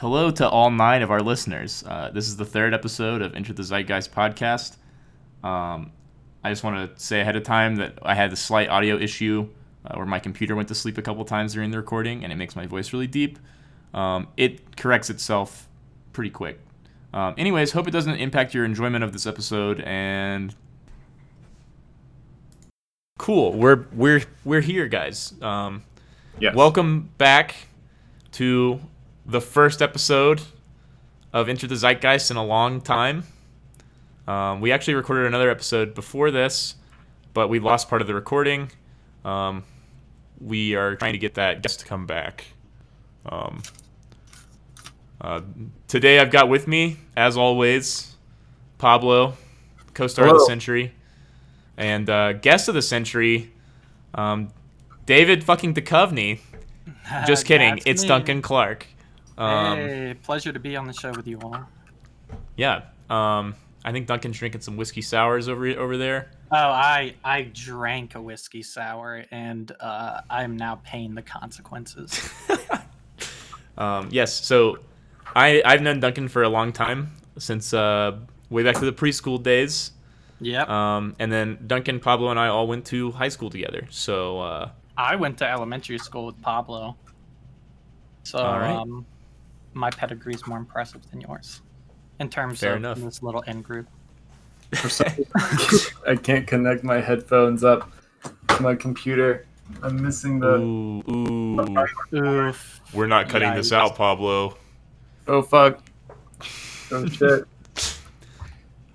hello to all nine of our listeners. Uh, this is the third episode of Enter the Zeitgeist podcast. Um, I just want to say ahead of time that I had a slight audio issue uh, where my computer went to sleep a couple times during the recording, and it makes my voice really deep. Um, it corrects itself pretty quick. Um, anyways, hope it doesn't impact your enjoyment of this episode. And cool, we're we're we're here, guys. Um, Yes. Welcome back to the first episode of Enter the Zeitgeist in a long time. Um, we actually recorded another episode before this, but we lost part of the recording. Um, we are trying to get that guest to come back. Um, uh, today I've got with me, as always, Pablo, co-star of the century, and uh, guest of the century, um, David fucking Duchovny. Just kidding. It's me. Duncan Clark. Um, hey, pleasure to be on the show with you all. Yeah. Um, I think Duncan's drinking some whiskey sours over over there. Oh, I I drank a whiskey sour, and uh, I'm now paying the consequences. Um, yes. So, I I've known Duncan for a long time since uh, way back to the preschool days. yep, Um, and then Duncan, Pablo, and I all went to high school together. So uh, I went to elementary school with Pablo, so All right. um, my pedigree is more impressive than yours in terms Fair of enough. this little in group. For some reason, I can't connect my headphones up to my computer. I'm missing the. ooh, ooh, Oof. we're not cutting this Yikes. out, Pablo. Oh fuck. Oh shit.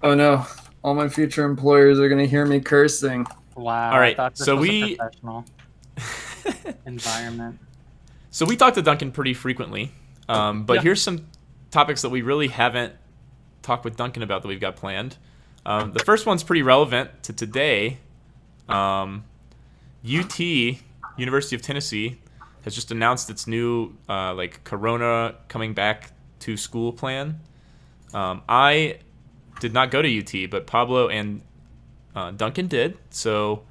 Oh no. All my future employers are gonna hear me cursing. Wow. All right, I thought this so we- professional environment. So we talk to Duncan pretty frequently, um, but Yeah. here's some topics that we really haven't talked with Duncan about that we've got planned. Um, the first one's pretty relevant to today. Um, UT, University of Tennessee, has just announced its new uh, like Corona coming back to school plan. Um, I did not go to UT, but Pablo and uh, Duncan did. So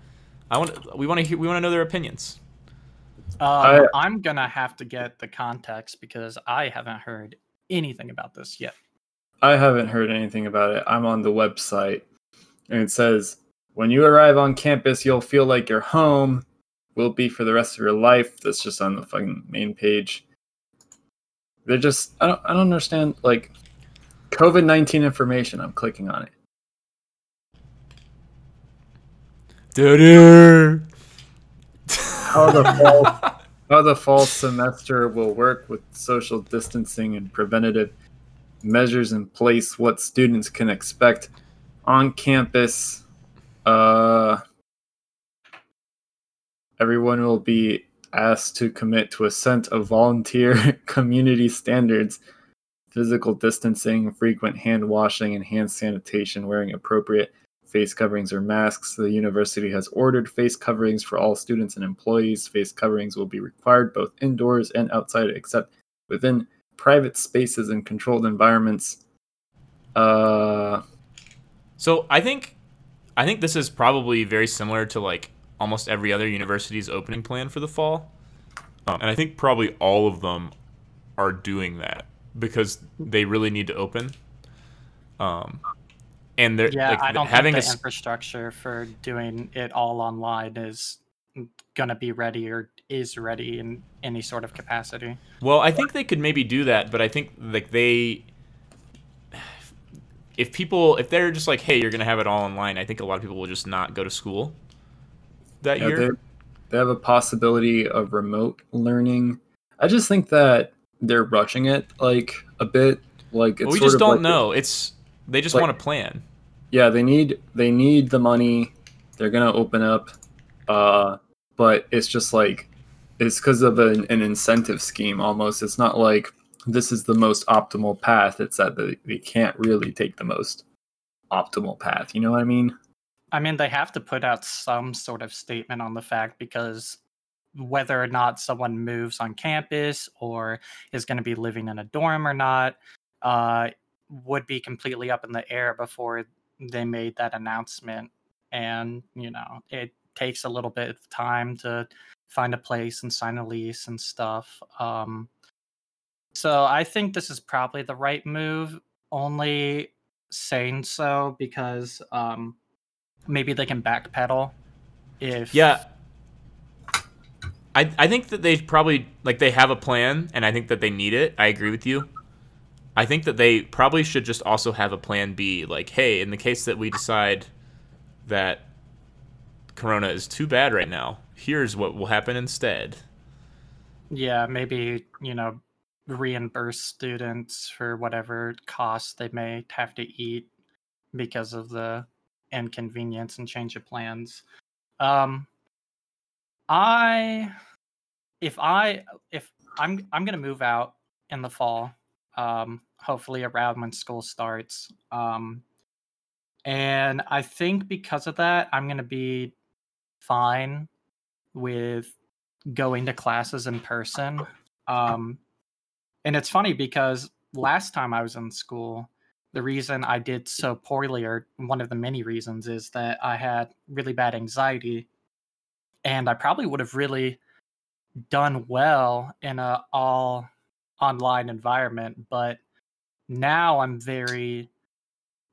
I want we want to hear we want to know their opinions. Um, I- I'm gonna have to get the context because I haven't heard anything about this yet. I haven't heard anything about it. I'm on the website and it says when you arrive on campus, you'll feel like you're home. Will be for the rest of your life. That's just on the fucking main page. They're just I don't I don't understand like COVID nineteen information. I'm clicking on it. How the fall how the fall semester will work with social distancing and preventative measures in place, what students can expect on campus. Uh, everyone will be asked to commit to a set of volunteer community standards physical distancing, frequent hand washing, and hand sanitation, wearing appropriate face coverings or masks. The university has ordered face coverings for all students and employees. Face coverings will be required both indoors and outside, except within private spaces and controlled environments. Uh, So I think I think this is probably very similar to like almost every other university's opening plan for the fall. Um, and I think probably all of them are doing that because they really need to open. Um, and they're Yeah, like, I don't having think the s- infrastructure for doing it all online is gonna be ready or is ready in any sort of capacity. Well, I think they could maybe do that, but I think like they if people if they're just like, "Hey, you're going to have it all online." I think a lot of people will just not go to school that yeah, year. they, they have a possibility of remote learning. I just think that they're rushing it like a bit. Like it's Well, we just don't like- know. It's they just like- want a plan. yeah they need they need the money. They're gonna open up uh but it's just like it's because of an, an incentive scheme almost. It's not like this is the most optimal path. It's that they, they can't really take the most optimal path. You know what i mean? I mean, they have to put out some sort of statement on the fact because whether or not someone moves on campus or is going to be living in a dorm or not uh, would be completely up in the air before they made that announcement. And, you know, it takes a little bit of time to find a place and sign a lease and stuff. Um, So I think this is probably the right move. Only saying so because um, maybe they can backpedal if Yeah. I, I think that they probably like they have a plan and I think that they need it. I agree with you. I think that they probably should just also have a plan B like hey, in the case that we decide that corona is too bad right now, here's what will happen instead. yeah maybe you know reimburse students for whatever costs they may have to eat because of the inconvenience and change of plans um i if i if i'm i'm gonna move out in the fall um hopefully around when school starts um and i think because of that i'm gonna be fine with going to classes in person um and it's funny because last time I was in school, the reason I did so poorly, or one of the many reasons, is that I had really bad anxiety, and I probably would have really done well in a all online environment. But now I'm very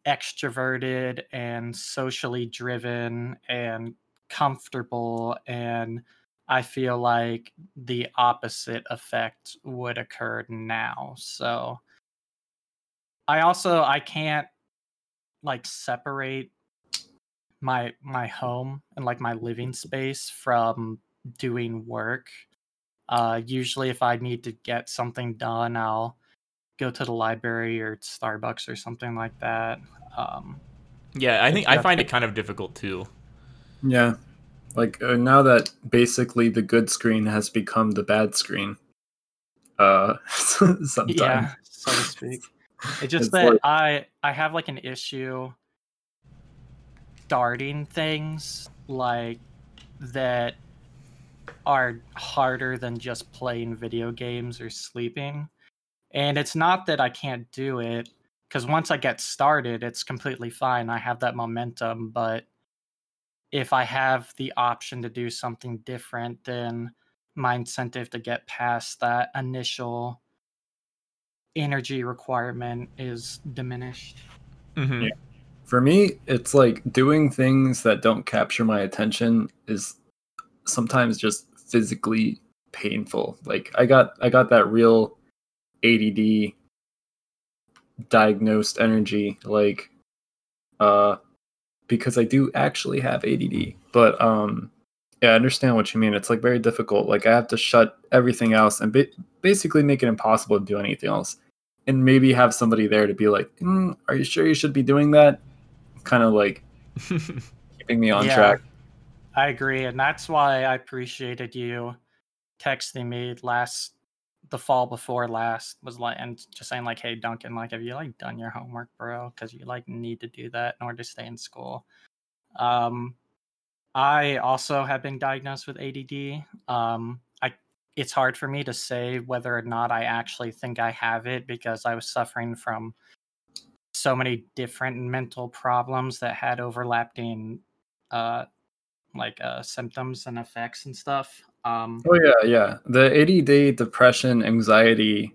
extroverted and socially driven and comfortable and I feel like the opposite effect would occur now. So I also I can't like separate my my home and like my living space from doing work. Uh usually if I need to get something done, I'll go to the library or Starbucks or something like that. Um Yeah, I think I find it kind of difficult too. Yeah. Like uh, now that basically the good screen has become the bad screen. Uh sometimes. yeah, so to speak. It's just It's that like- I I have like an issue starting things like that are harder than just playing video games or sleeping. And it's not that I can't do it because once I get started, it's completely fine. I have that momentum, but if I have the option to do something different, then my incentive to get past that initial energy requirement is diminished. hmm Yeah. For me, it's like doing things that don't capture my attention is sometimes just physically painful. Like I got I got that real ADD diagnosed energy like uh because I do actually have ADD. But um yeah, I understand what you mean. It's like very difficult. Like I have to shut everything else and ba- basically make it impossible to do anything else. And maybe have somebody there to be like, mm, "Are you sure you should be doing that?" Kind of like keeping me on Yeah. track. I agree, and that's why I appreciated you texting me last the fall before last was like and just saying like, "Hey Duncan, like have you like done your homework, bro? Cuz you like need to do that in order to stay in school." Um I also have been diagnosed with ADD. Um I it's hard for me to say whether or not I actually think I have it because I was suffering from so many different mental problems that had overlapping uh like uh symptoms and effects and stuff um Oh yeah, yeah. The ADD depression, anxiety,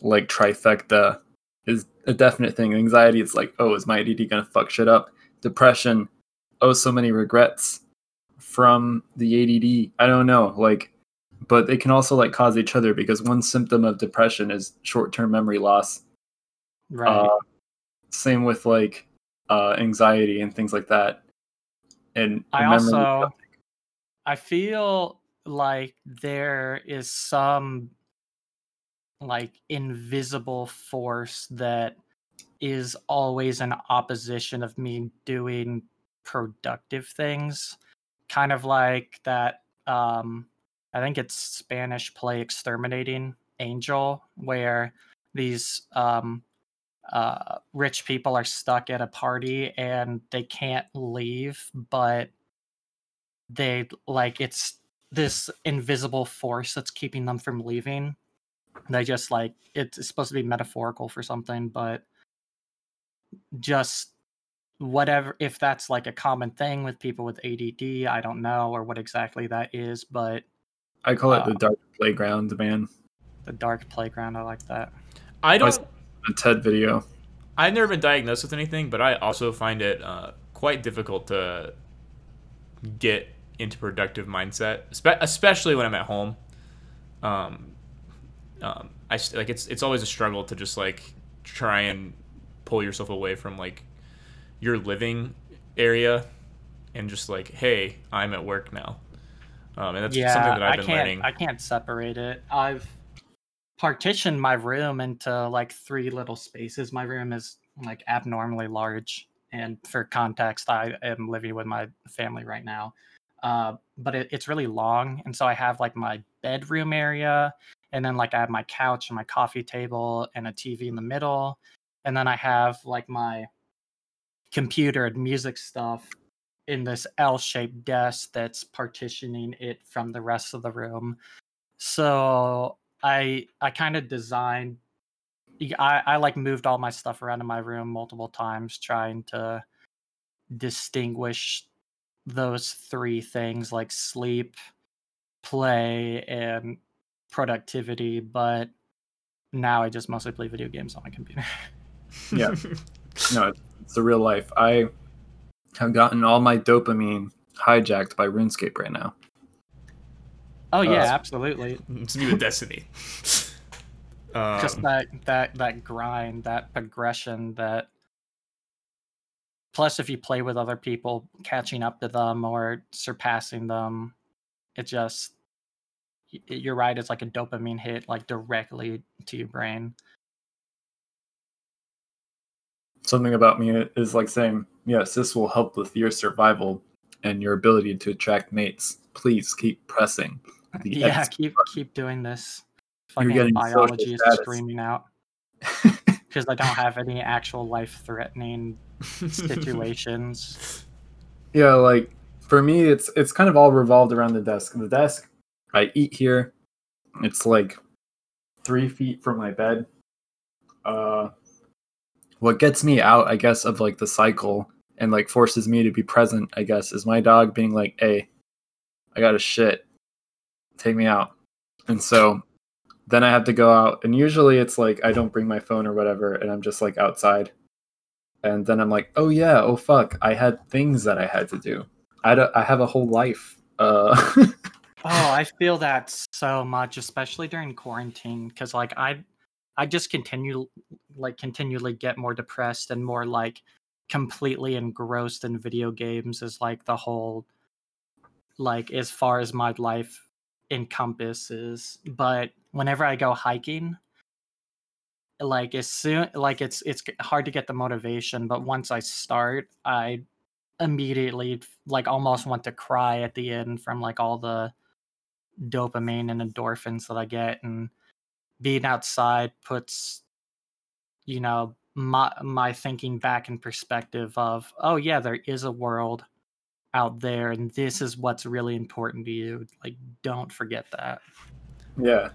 like trifecta is a definite thing. Anxiety is like, oh, is my ADD gonna fuck shit up? Depression, oh, so many regrets from the ADD. I don't know, like, but they can also like cause each other because one symptom of depression is short term memory loss. right Uh, same with like uh, anxiety and things like that. And i also i feel like there is some like invisible force that is always in opposition of me doing productive things. Kind of like that um i think it's spanish play exterminating angel where these um uh rich people are stuck at a party and they can't leave but they like it's this invisible force that's keeping them from leaving they just like it's supposed to be metaphorical for something but just whatever if that's like a common thing with people with ADD I don't know or what exactly that is but I call it the uh, dark playground, man. The dark playground. I like that. I I don't. Saw a TED video. I've never been diagnosed with anything, but I also find it uh, quite difficult to get into productive mindset, especially when I'm at home. Um, um, I s- like it's it's always a struggle to just like try and pull yourself away from like your living area and just like, hey, I'm at work now. Um, and that's yeah, something that I've I been can't. learning. I can't separate it. I've partitioned my room into like three little spaces. My room is like abnormally large, and for context, I am living with my family right now. Uh, but it, it's really long, and so I have like my bedroom area, and then like I have my couch and my coffee table and a TV in the middle, and then I have like my computer and music stuff in this L-shaped desk that's partitioning it from the rest of the room. So I I kind of designed I, I like moved all my stuff around in my room multiple times trying to distinguish those three things like sleep, play, and productivity, but now I just mostly play video games on my computer. Yeah. No, it's, it's the real life. I have gotten all my dopamine hijacked by RuneScape right now. Oh yeah, Uh, absolutely. it's new with Destiny. Um, just that that that grind that progression that plus if you play with other people catching up to them or surpassing them it just you're right it's like a dopamine hit like directly to your brain Something about me is like saying, yes, this will help with your survival and your ability to attract mates. Please keep pressing. Yeah keep keep doing this fucking biology is status. screaming out because i don't have any actual life threatening situations Yeah, like for me, it's it's kind of all revolved around the desk. The desk, I eat here. It's like three feet from my bed. Uh, what gets me out, I guess, of like the cycle and like forces me to be present, I guess, is my dog being like, "Hey, I got to shit. Take me out." And so then I have to go out, and usually it's like I don't bring my phone or whatever, and I'm just like outside and then I'm like, oh yeah, oh fuck, I had things that I had to do. I I have a whole life. Uh, Oh, I feel that so much, especially during quarantine, because like I, I just continue, like continually get more depressed and more like completely engrossed in video games is like the whole, like as far as my life encompasses. But whenever I go hiking, like as soon like it's it's hard to get the motivation, but once I start, I immediately like almost want to cry at the end from like all the dopamine and endorphins that I get and being outside puts you know my my thinking back in perspective of oh yeah there is a world out there and this is what's really important to you like don't forget that yeah,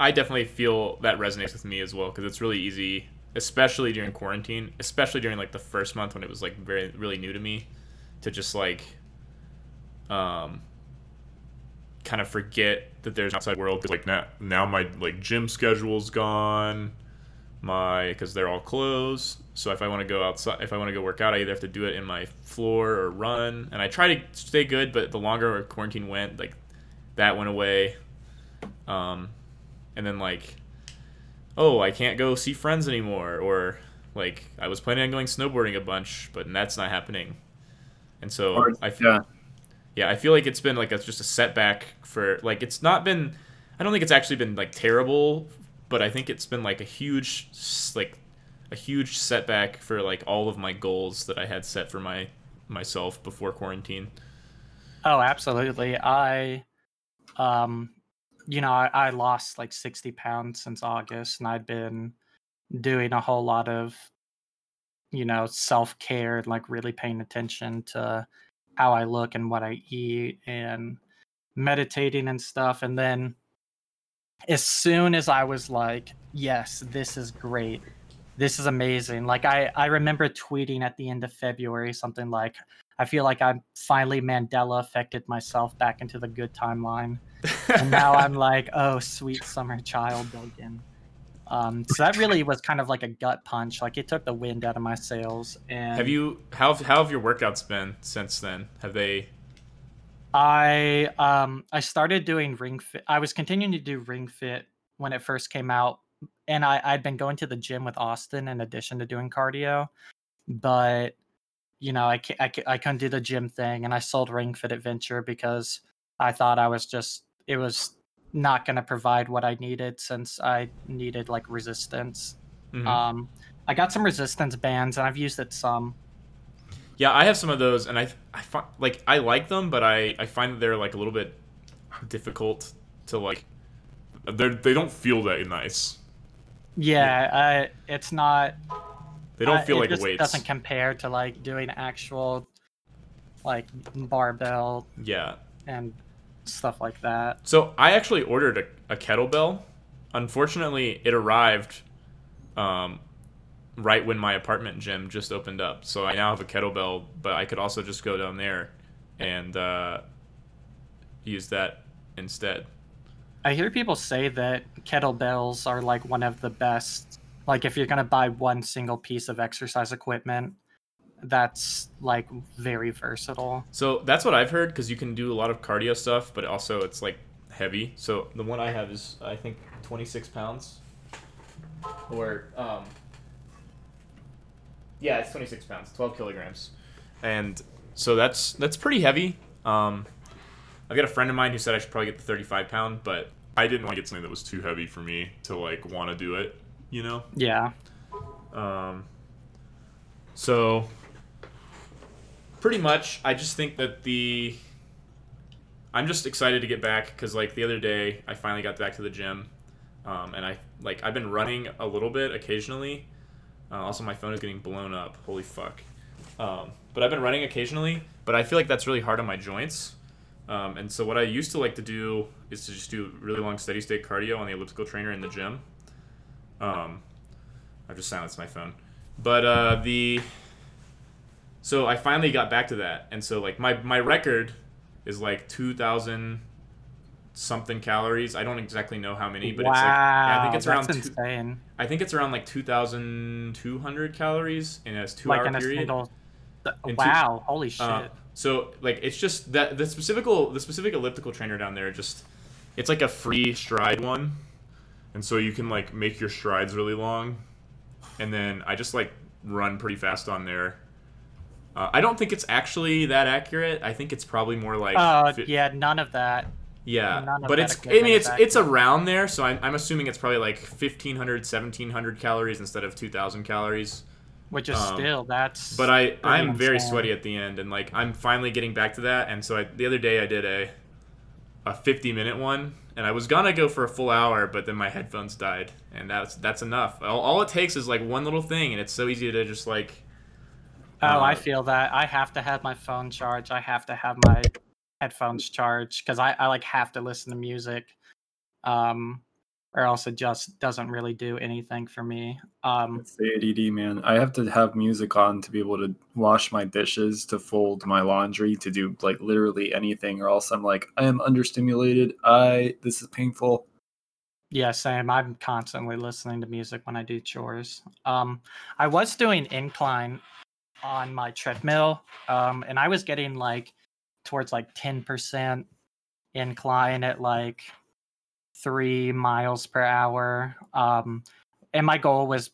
I definitely feel that resonates with me as well because it's really easy, especially during quarantine, especially during like the first month when it was like very really new to me, to just like, um, kind of forget that there's an outside world. 'Cause, like now, now my like gym schedule's gone, my because they're all closed. So if I want to go outside, if I want to go work out, I either have to do it in my floor or run. And I try to stay good, but the longer quarantine went, like that went away. Um, and then like, oh, I can't go see friends anymore, or like I was planning on going snowboarding a bunch, but that's not happening. And so Or- I feel, yeah, yeah, I feel like it's been like a, just a setback for like it's not been. I don't think it's actually been like terrible, but I think it's been like a huge like a huge setback for like all of my goals that I had set for my myself before quarantine. oh absolutely i um you know I, I lost like 60 pounds since august and i've been doing a whole lot of you know self-care and like really paying attention to how i look and what i eat and meditating and stuff and then as soon as i was like yes this is great this is amazing like i i remember tweeting at the end of february something like I feel like I finally Mandela affected myself back into the good timeline, and now I'm like, oh, sweet summer child, Duncan. Um, so that really was kind of like a gut punch. Like it took the wind out of my sails. And Have you how how have your workouts been since then? Have they I um I started doing ring fit. I was continuing to do ring fit when it first came out, and I I'd been going to the gym with Austin in addition to doing cardio, but you know I I, I couldn't do the gym thing, and I sold Ring Fit Adventure because I thought I was just it was not going to provide what I needed since I needed like resistance. Mhm. Um, I got some resistance bands, and I've used it some. Yeah, I have some of those, and I I find like I like them, but I I find that they're like a little bit difficult to like. They they don't feel that nice. Yeah, uh, it's not. They don't Uh, feel it like just weights. Doesn't compare to like doing actual, like barbell Yeah. and stuff like that. So I actually ordered a, a kettlebell. Unfortunately, it arrived um, right when my apartment gym just opened up. So I now have a kettlebell, but I could also just go down there and uh, use that instead. I hear people say that kettlebells are like one of the best. Like if you're gonna buy one single piece of exercise equipment, that's like very versatile. So that's what I've heard because you can do a lot of cardio stuff, but also it's like heavy. So the one I have is I think 26 pounds. Or um, yeah, it's 26 pounds, 12 kilograms, and so that's that's pretty heavy. Um, I've got a friend of mine who said I should probably get the 35 pound, but I didn't want to get something that was too heavy for me to like want to do it. You know. Yeah. Um, so pretty much, I just think that the I'm just excited to get back because like the other day I finally got back to the gym, um, and I like I've been running a little bit occasionally. Uh, also, my phone is getting blown up. Holy fuck! Um, but I've been running occasionally, but I feel like that's really hard on my joints. Um, and so what I used to like to do is to just do really long steady state cardio on the elliptical trainer in the gym. Um, I've just silenced my phone. But uh, the so I finally got back to that, and so like my my record is like two thousand something calories. I don't exactly know how many, but wow, it's like yeah, I think it's around that's two, insane. I think it's around like two thousand two hundred calories in a two Like hour period. single. In two- wow! holy shit! Uh, so like it's just that the specific the specific elliptical trainer down there just it's like a free stride one, and so you can like make your strides really long, and then I just like run pretty fast on there. Uh, I don't think it's actually that accurate. I think it's probably more like Oh fi- yeah, none of that. Yeah, but it's I mean it's it's around there, so I'm, I'm assuming it's probably like 1500 1700 calories instead of 2000 calories. Which is Um, still that's. But I I'm very insane. sweaty at the end, and like I'm finally getting back to that. And so I, the other day I did a a 50 minute one, and I was gonna go for a full hour, but then my headphones died, and that's that's enough. All, all it takes is like one little thing, and it's so easy to just like. Oh, I uh, feel that. I have to have my phone charged. I have to have my headphones charged because I, I like have to listen to music, um, or else it just doesn't really do anything for me. Um, It's the ADD, man. I have to have music on to be able to wash my dishes, to fold my laundry, to do like literally anything, or else I'm like, I am understimulated. I this is painful. yeah, same. I'm constantly listening to music when I do chores. Um, I was doing incline on my treadmill, um, and I was getting like towards like ten percent incline at like three miles per hour. Um, and my goal was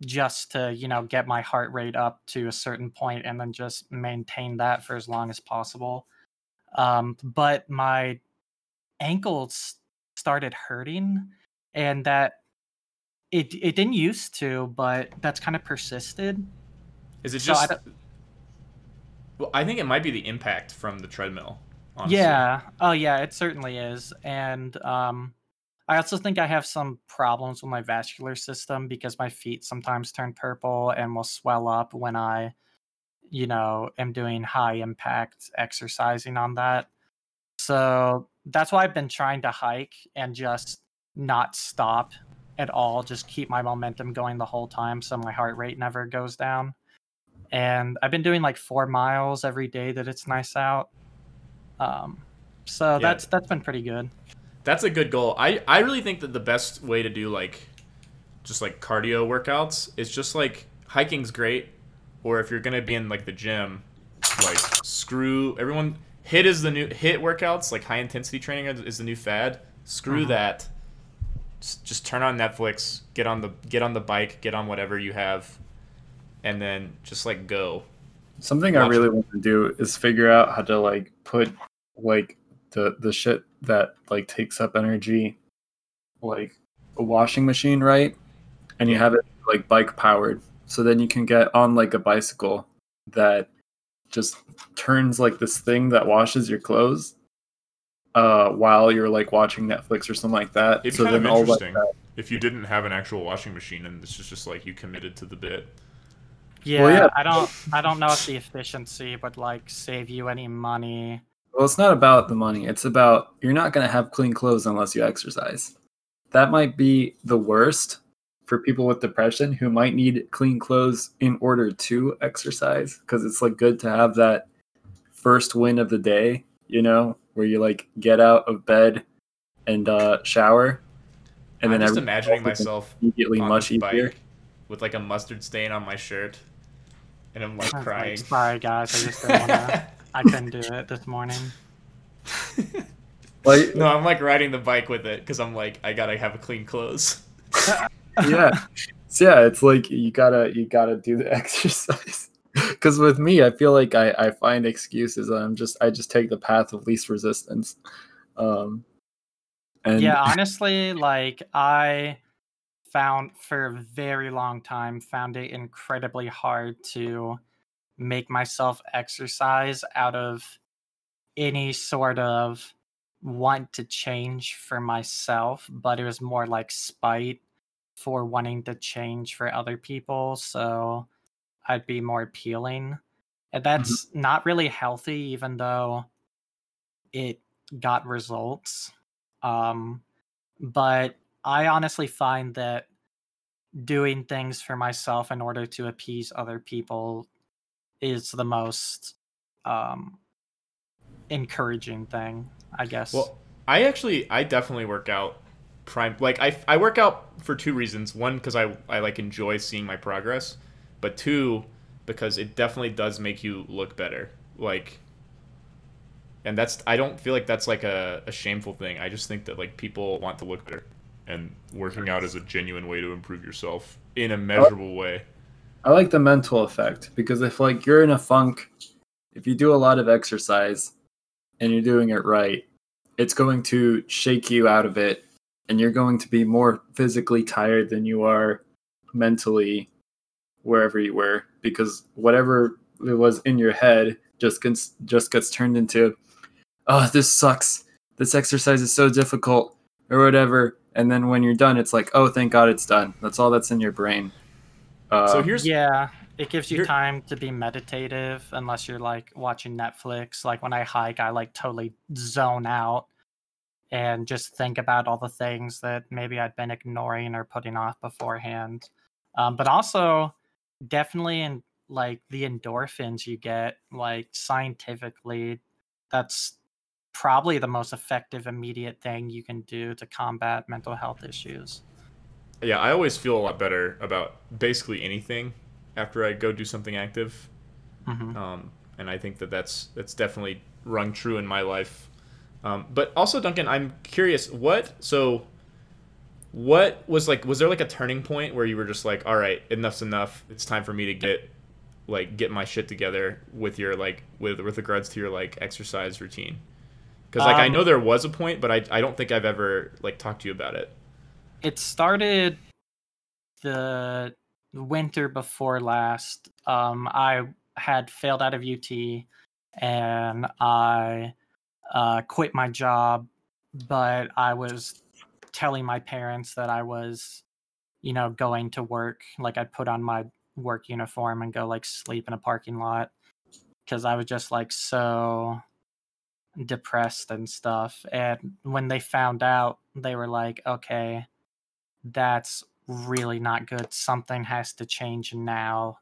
just to, you know, get my heart rate up to a certain point and then just maintain that for as long as possible. Um, but my ankles started hurting and that it it didn't used to, but that's kind of persisted. Is it So just? Well, I think it might be the impact from the treadmill. Honestly. Yeah. Oh yeah, it certainly is. And um I also think I have some problems with my vascular system because my feet sometimes turn purple and will swell up when I you know, am doing high impact exercising on that. So that's why I've been trying to hike and just not stop at all, just keep my momentum going the whole time so my heart rate never goes down. And I've been doing like four miles every day that it's nice out. Um, so that's that's been pretty good. That's a good goal. I I really think that the best way to do like just like cardio workouts is just like hiking's great, or if you're gonna be in like the gym, like screw everyone. HIIT is the new HIIT workouts. Like high intensity training is- the new fad. Screw Mhm. that. Just, just turn on Netflix. Get on the get on the bike. Get on whatever you have, and then just like go. Something I really it. want to do is figure out how to like put like the the shit that like takes up energy, like a washing machine, right? And you have it like bike powered, so then you can get on like a bicycle that just turns like this thing that washes your clothes uh while you're like watching Netflix or something like that. It's so kind of then all like interesting that if you didn't have an actual washing machine and this is just like you committed to the bit. Yeah, Well, yeah. I don't I don't know if the efficiency would like save you any money. Well, it's not about the money. It's about you're not going to have clean clothes unless you exercise. That might be the worst for people with depression who might need clean clothes in order to exercise because it's like good to have that first win of the day, you know, where you like get out of bed and uh, shower and I'm then just imagining myself immediately on much easier. bike with like a mustard stain on my shirt, and I'm like I was crying. Like, Sorry guys, I just didn't wanna I couldn't do it this morning. Like, no, I'm like riding the bike with it because I'm like I gotta have a clean clothes. yeah so yeah it's like you gotta you gotta do the exercise because with me i feel like I, I find excuses and i'm just i just take the path of least resistance um and yeah, honestly, like I found for a very long time found it incredibly hard to make myself exercise out of any sort of want to change for myself, but it was more like spite for wanting to change for other people, so I'd be more appealing. And that's not really healthy even though it got results. Um, but I honestly find that doing things for myself in order to appease other people is the most um, encouraging thing, I guess. Well, I actually I definitely work out prime like I I work out for two reasons. One because I I like enjoy seeing my progress, but two because it definitely does make you look better. Like and that's I don't feel like that's like a, a shameful thing. I just think that like people want to look better and working out is a genuine way to improve yourself in a measurable way. i like the mental effect because if like you're in a funk if you do a lot of exercise and you're doing it right it's going to shake you out of it and you're going to be more physically tired than you are mentally wherever you were because whatever it was in your head just gets just gets turned into oh this sucks. This exercise is so difficult or whatever and then when you're done it's like oh thank god it's done that's all that's in your brain uh, So here's yeah, it gives you here- time to be meditative unless you're like watching Netflix. Like when I hike, I like totally zone out and just think about all the things that maybe I'd been ignoring or putting off beforehand. Um, but also, definitely in like the endorphins you get, like scientifically, that's probably the most effective immediate thing you can do to combat mental health issues. yeah, I always feel a lot better about basically anything after I go do something active. hmm um, and I think that that's that's definitely rung true in my life. Um, but also, Duncan, I'm curious what so what was like was there like a turning point where you were just like all right enough's enough it's time for me to get like get my shit together with your like with with regards to your like exercise routine because like i Um, know there was a point but I, I don't think i've ever like talked to you about it it started the winter before last. Um, I had failed out of UT and I uh, quit my job, but I was telling my parents that I was, you know, going to work. Like I'd put on my work uniform and go like sleep in a parking lot because I was just like so depressed and stuff. And when they found out, they were like, okay, that's really not good. Something has to change now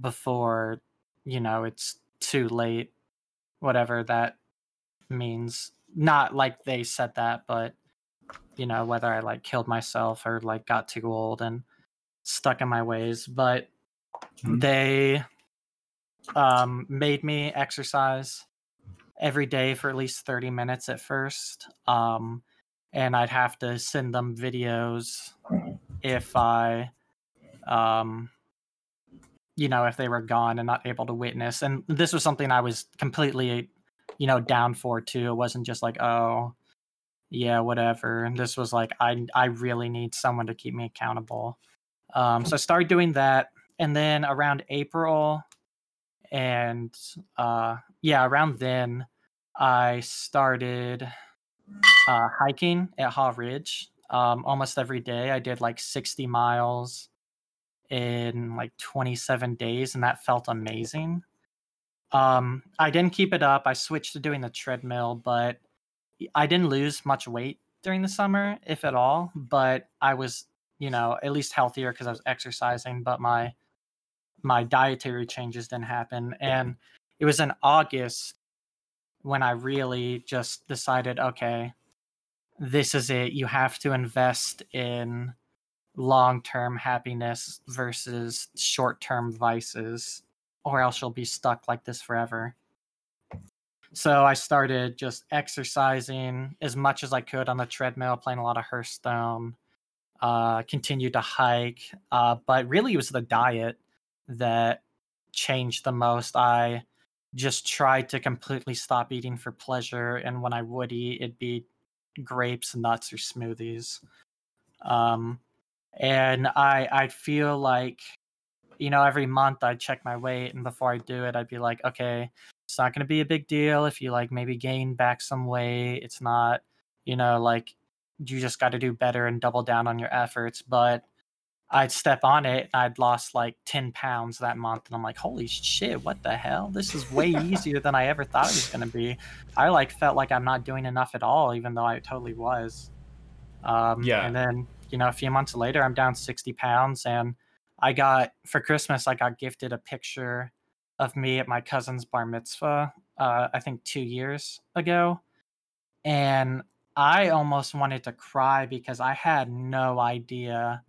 before you know it's too late whatever that means not like they said that but you know whether i like killed myself or like got too old and stuck in my ways but Mhm. they um made me exercise every day for at least 30 minutes at first um and i'd have to send them videos if i um you know if they were gone and not able to witness and this was something i was completely you know down for too. It wasn't just like oh yeah whatever and this was like i i really need someone to keep me accountable. Um so i started doing that and then around april and uh yeah around then i started uh hiking at haw ridge um almost every day. I did like 60 miles in like 27 days and that felt amazing. Um i didn't keep it up. I switched to doing the treadmill but i didn't lose much weight during the summer if at all but i was you know at least healthier because i was exercising but my my dietary changes didn't happen. And it was in august when i really just decided okay this is it. You have to invest in long-term happiness versus short-term vices or else you'll be stuck like this forever. So i started just exercising as much as i could on the treadmill playing a lot of hearthstone uh continued to hike uh but really it was the diet that changed the most. I just tried to completely stop eating for pleasure and when i would eat it'd be grapes nuts or smoothies. Um and i i feel like you know every month i'd check my weight and before i do it i'd be like okay it's not going to be a big deal if you like maybe gain back some weight. It's not you know like you just got to do better and double down on your efforts. But i'd step on it and i'd lost like 10 pounds that month and i'm like holy shit what the hell? This is way easier than i ever thought it was going to be. I like felt like i'm not doing enough at all even though i totally was. Um Yeah. and then you know a few months later i'm down 60 pounds and i got for christmas i got gifted a picture of me at my cousin's bar mitzvah uh i think two years ago and i almost wanted to cry because i had no idea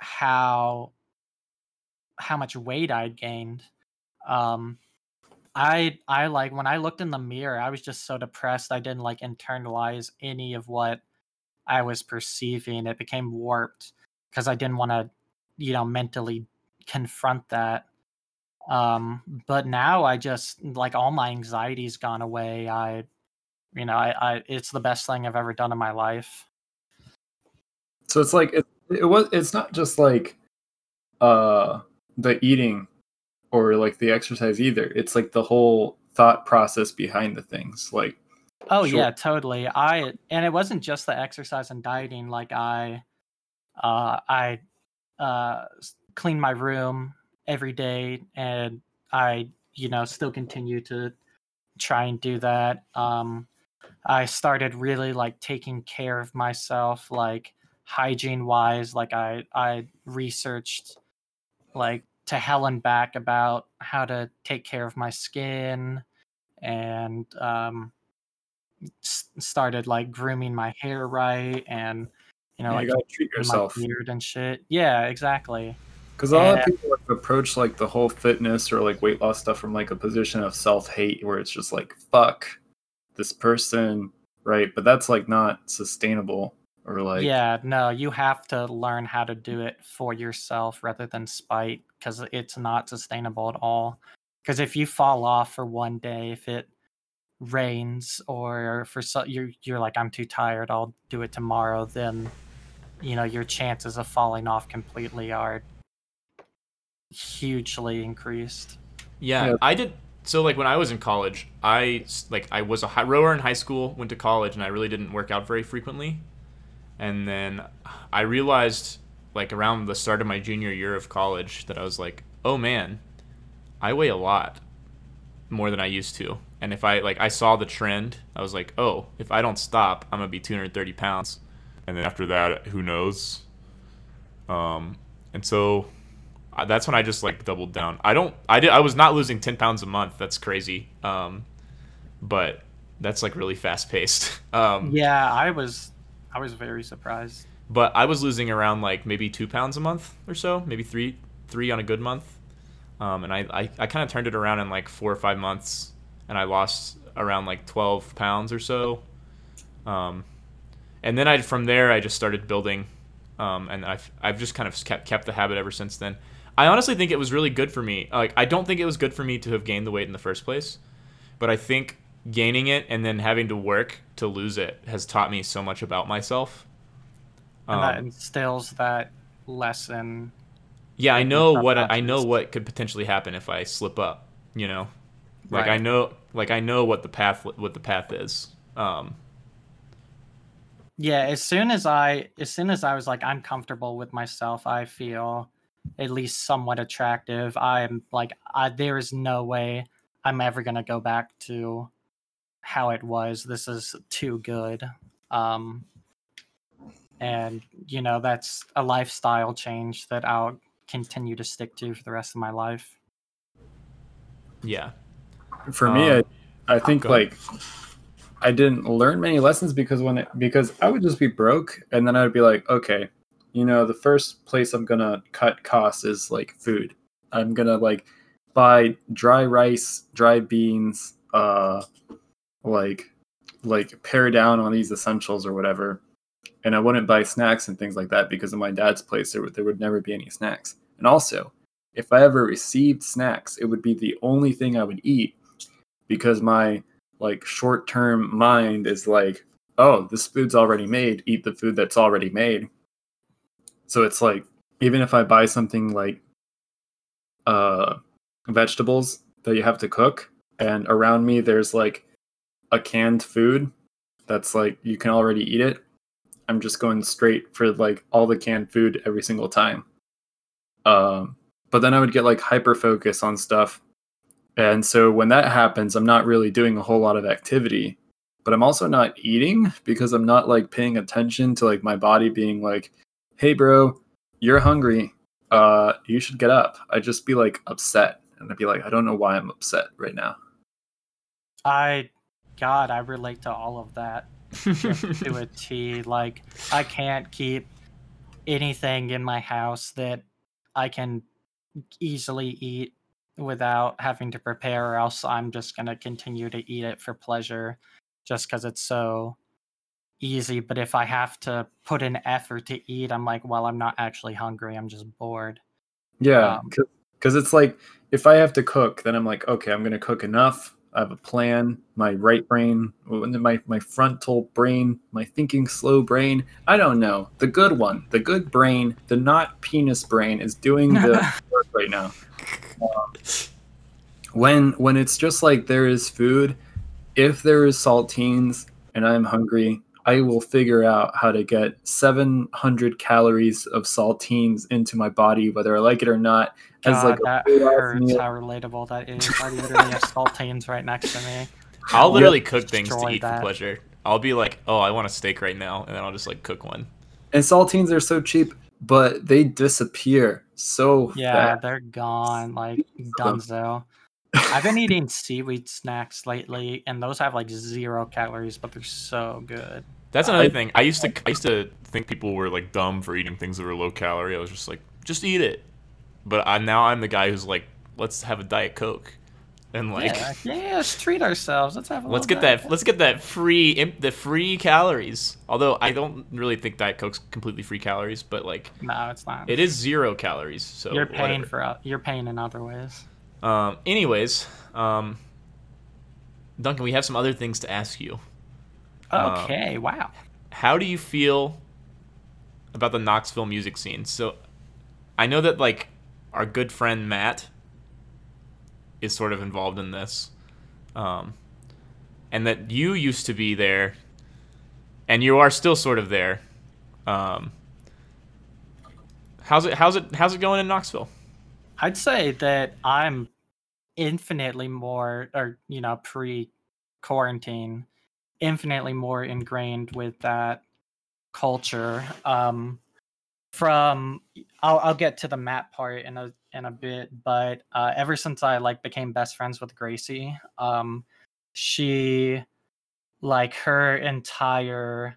how how much weight i'd gained. Um i i like when i looked in the mirror i was just so depressed i didn't like internalize any of what i was perceiving. It became warped because i didn't want to you know mentally confront that. Um but now i just like all my anxiety's gone away. I you know i, I it's the best thing i've ever done in my life. So it's like it, it was. It's not just like uh the eating or like the exercise either. It's like the whole thought process behind the things. Like Oh Sure. yeah, totally. I and it wasn't just the exercise and dieting. Like I, uh, I, uh, clean my room every day, and I, you know, still continue to try and do that. Um, I started really like taking care of myself, like hygiene wise. Like I, I researched like to hell and back about how to take care of my skin and um s- started like grooming my hair right and you know you like gotta treat yourself. my beard and shit yeah exactly Because a lot Yeah. of people like, approach like the whole fitness or like weight loss stuff from like a position of self hate, where it's just like fuck this person, right? But that's like not sustainable or like yeah no you have to learn how to do it for yourself rather than spite because it's not sustainable at all because if you fall off for one day if it rains or for so you're you're like i'm too tired i'll do it tomorrow then you know your chances of falling off completely are hugely increased Yeah, Yeah. I did. So like when I was in college, i like I was a high rower in high school, went to college, and I really didn't work out very frequently. And then I realized like around the start of my junior year of college that I was like, oh man, I weigh a lot more than I used to. And if I like I saw the trend, I was like, oh, if I don't stop, I'm gonna be 230 pounds. And then after that, who knows? Um, and so that's when I just like doubled down. I don't. I did. I was not losing ten pounds a month. That's crazy. Um, but that's like really fast paced. Um, Yeah, I was I was very surprised. but I was losing around like maybe two pounds a month or so, maybe three, three on a good month. Um, and I, I, I kind of turned it around in like four or five months, and I lost around like twelve pounds or so. Um, and then I from there I just started building, um, and I've I've just kind of kept kept the habit ever since then. I honestly think it was really good for me. Like I don't think it was good for me to have gained the weight in the first place, but I think gaining it and then having to work to lose it has taught me so much about myself. And that Um, instills that lesson. yeah, I know what I know what could potentially happen if I slip up. You know, like I know like I know what the path what the path is. Um, Yeah, as soon as I as soon as I was like I'm comfortable with myself, I feel at least somewhat attractive. I'm like I there is no way I'm ever going to go back to how it was. This is too good. Um and you know, that's a lifestyle change that I'll continue to stick to for the rest of my life. yeah, For me, Um, I, I think like I didn't learn many lessons because when it, because I would just be broke and then I'd be like, okay, you know, the first place I'm gonna cut costs is like food. I'm gonna like buy dry rice, dry beans, uh, like like pare down on these essentials or whatever. And I wouldn't buy snacks and things like that because in my dad's place there would, there would never be any snacks. And also, if I ever received snacks, it would be the only thing I would eat because my like short-term mind is like, oh, this food's already made, eat the food that's already made. So it's like even if I buy something like uh vegetables that you have to cook and around me there's like a canned food that's like you can already eat it, I'm just going straight for like all the canned food every single time. Um but then I would get like hyper focus on stuff. And so when that happens, I'm not really doing a whole lot of activity, but I'm also not eating because I'm not like paying attention to like my body being like, "Hey bro, you're hungry. Uh you should get up." I'd just be like upset and I'd be like, "I don't know why I'm upset right now." I god, I relate to all of that. to a T. Like I can't keep anything in my house that I can easily eat without having to prepare, or else I'm just gonna continue to eat it for pleasure, just because it's so easy. But if I have to put an effort to eat, I'm like, well, I'm not actually hungry. I'm just bored. Yeah, Um, because it's like if I have to cook, then I'm like, okay, I'm gonna cook enough. I have a plan. My right brain, my my frontal brain, my thinking slow brain. I don't know. The good one, the good brain, the not penis brain is doing the work right now. Um, when when it's just like there is food, if there is saltines and I'm hungry, I will figure out how to get 700 calories of saltines into my body, whether I like it or not. As God, like a that hurts meal. how relatable that is. I literally have saltines right next to me. I'll literally cook things to eat that. for pleasure. I'll be like, oh, I want a steak right now, and then I'll just like cook one. And saltines are so cheap, but they disappear so fast. Yeah, fast. they're gone. Like them. Dunzo. I've been eating seaweed snacks lately, and those have like zero calories, but they're so good. That's another I- thing. I used to I used to think people were like dumb for eating things that were low calorie. I was just like, just eat it. But I, now I'm the guy who's like, let's have a diet coke, and like, yeah, yeah, let's treat ourselves. Let's have a let's get bit. that let's get that free imp, the free calories. Although I don't really think diet coke's completely free calories, but like No, it's not. it is zero calories. So you're paying whatever. for you're paying in other ways. Um, anyways, um, Duncan, we have some other things to ask you. Um, Okay, wow. how do you feel about the Knoxville music scene? So I know that like our good friend Matt is sort of involved in this. Um, and that you used to be there and you are still sort of there. Um, how's it how's it how's it going in Knoxville? I'd say that I'm infinitely more, or you know, pre-quarantine, infinitely more ingrained with that culture. Um, from I'll I'll get to the Matt part in a in a bit, but uh, ever since I like became best friends with Gracie, um, she like her entire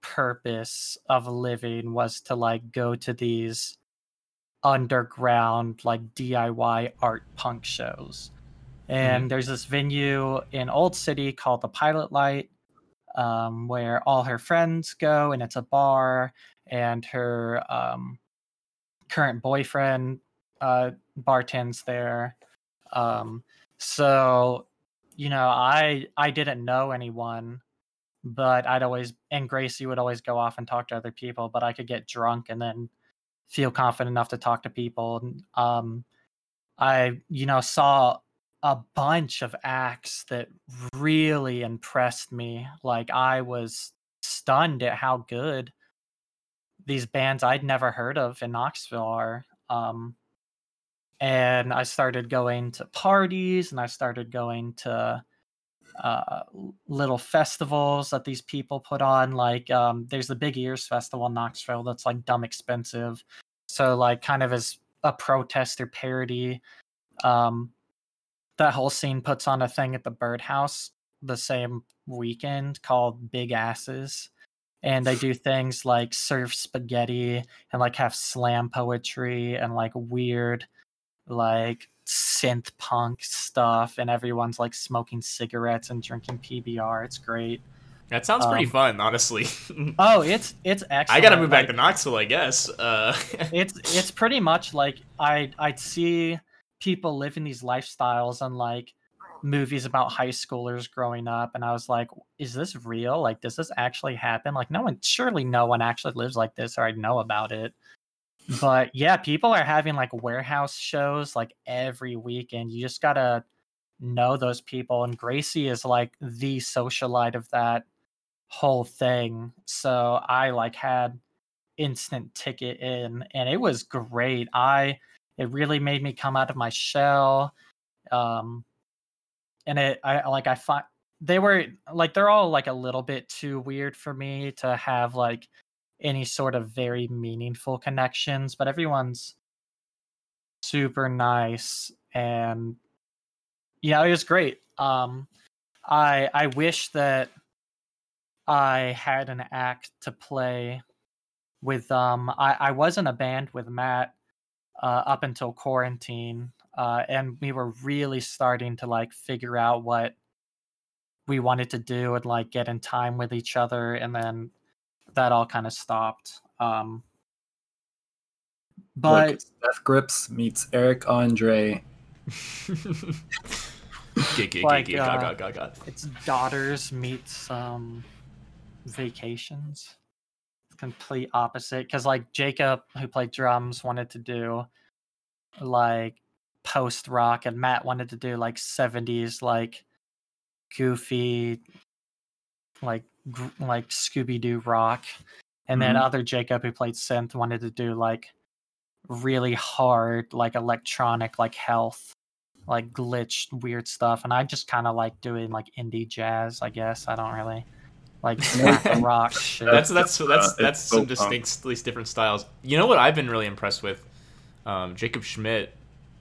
purpose of living was to like go to these underground like DIY art punk shows. And there's this venue in Old City called the Pilot Light, um, where all her friends go, and it's a bar. And her um, current boyfriend uh, bartends there. Um, so, you know, I I didn't know anyone, but I'd always and Gracie would always go off and talk to other people, but I could get drunk and then feel confident enough to talk to people. Um, I, you know, saw a bunch of acts that really impressed me. Like I was stunned at how good these bands I'd never heard of in Knoxville are. Um, and I started going to parties and I started going to uh, little festivals that these people put on. Like um, there's the Big Ears Festival in Knoxville that's like dumb expensive. So like kind of as a protest or parody, um, that whole scene puts on a thing at the Birdhouse the same weekend called Big Asses. And they do things like serve spaghetti and like have slam poetry and like weird like synth punk stuff and everyone's like smoking cigarettes and drinking PBR. It's great. That sounds pretty Um, fun, honestly. Oh, it's it's excellent. I gotta move back to Knoxville, I guess. Uh, it's it's pretty much like I I'd see people living these lifestyles and like movies about high schoolers growing up and I was like is this real? Like does this actually happen? Like no one surely no one actually lives like this or I'd know about it. But yeah people are having like warehouse shows like every weekend. You just got to know those people and Gracie is like the socialite of that whole thing. So I like had instant ticket in and it was great. I it really made me come out of my shell um and it i like i find they were like they're all like a little bit too weird for me to have like any sort of very meaningful connections but everyone's super nice and yeah it was great. Um i i wish that i had an act to play with um I, I was in a band with Matt uh, up until quarantine uh, and we were really starting to like figure out what we wanted to do and like get in time with each other and then that all kind of stopped um. But Look, Death Grips meets Eric Andre. Like, uh, its daughters meets um vacations complete opposite because like jacob who played drums wanted to do like post rock and matt wanted to do like 70s like goofy like gr- like scooby-doo rock. And then Mhm. other jacob who played synth wanted to do like really hard like electronic like health like glitched weird stuff. And i just kind of like doing like indie jazz i guess. I don't really like rap rock shit That's that's Uh, that's it's that's some folk punk. distinctly different styles. You know what I've been really impressed with? Um, Jacob Schmidt,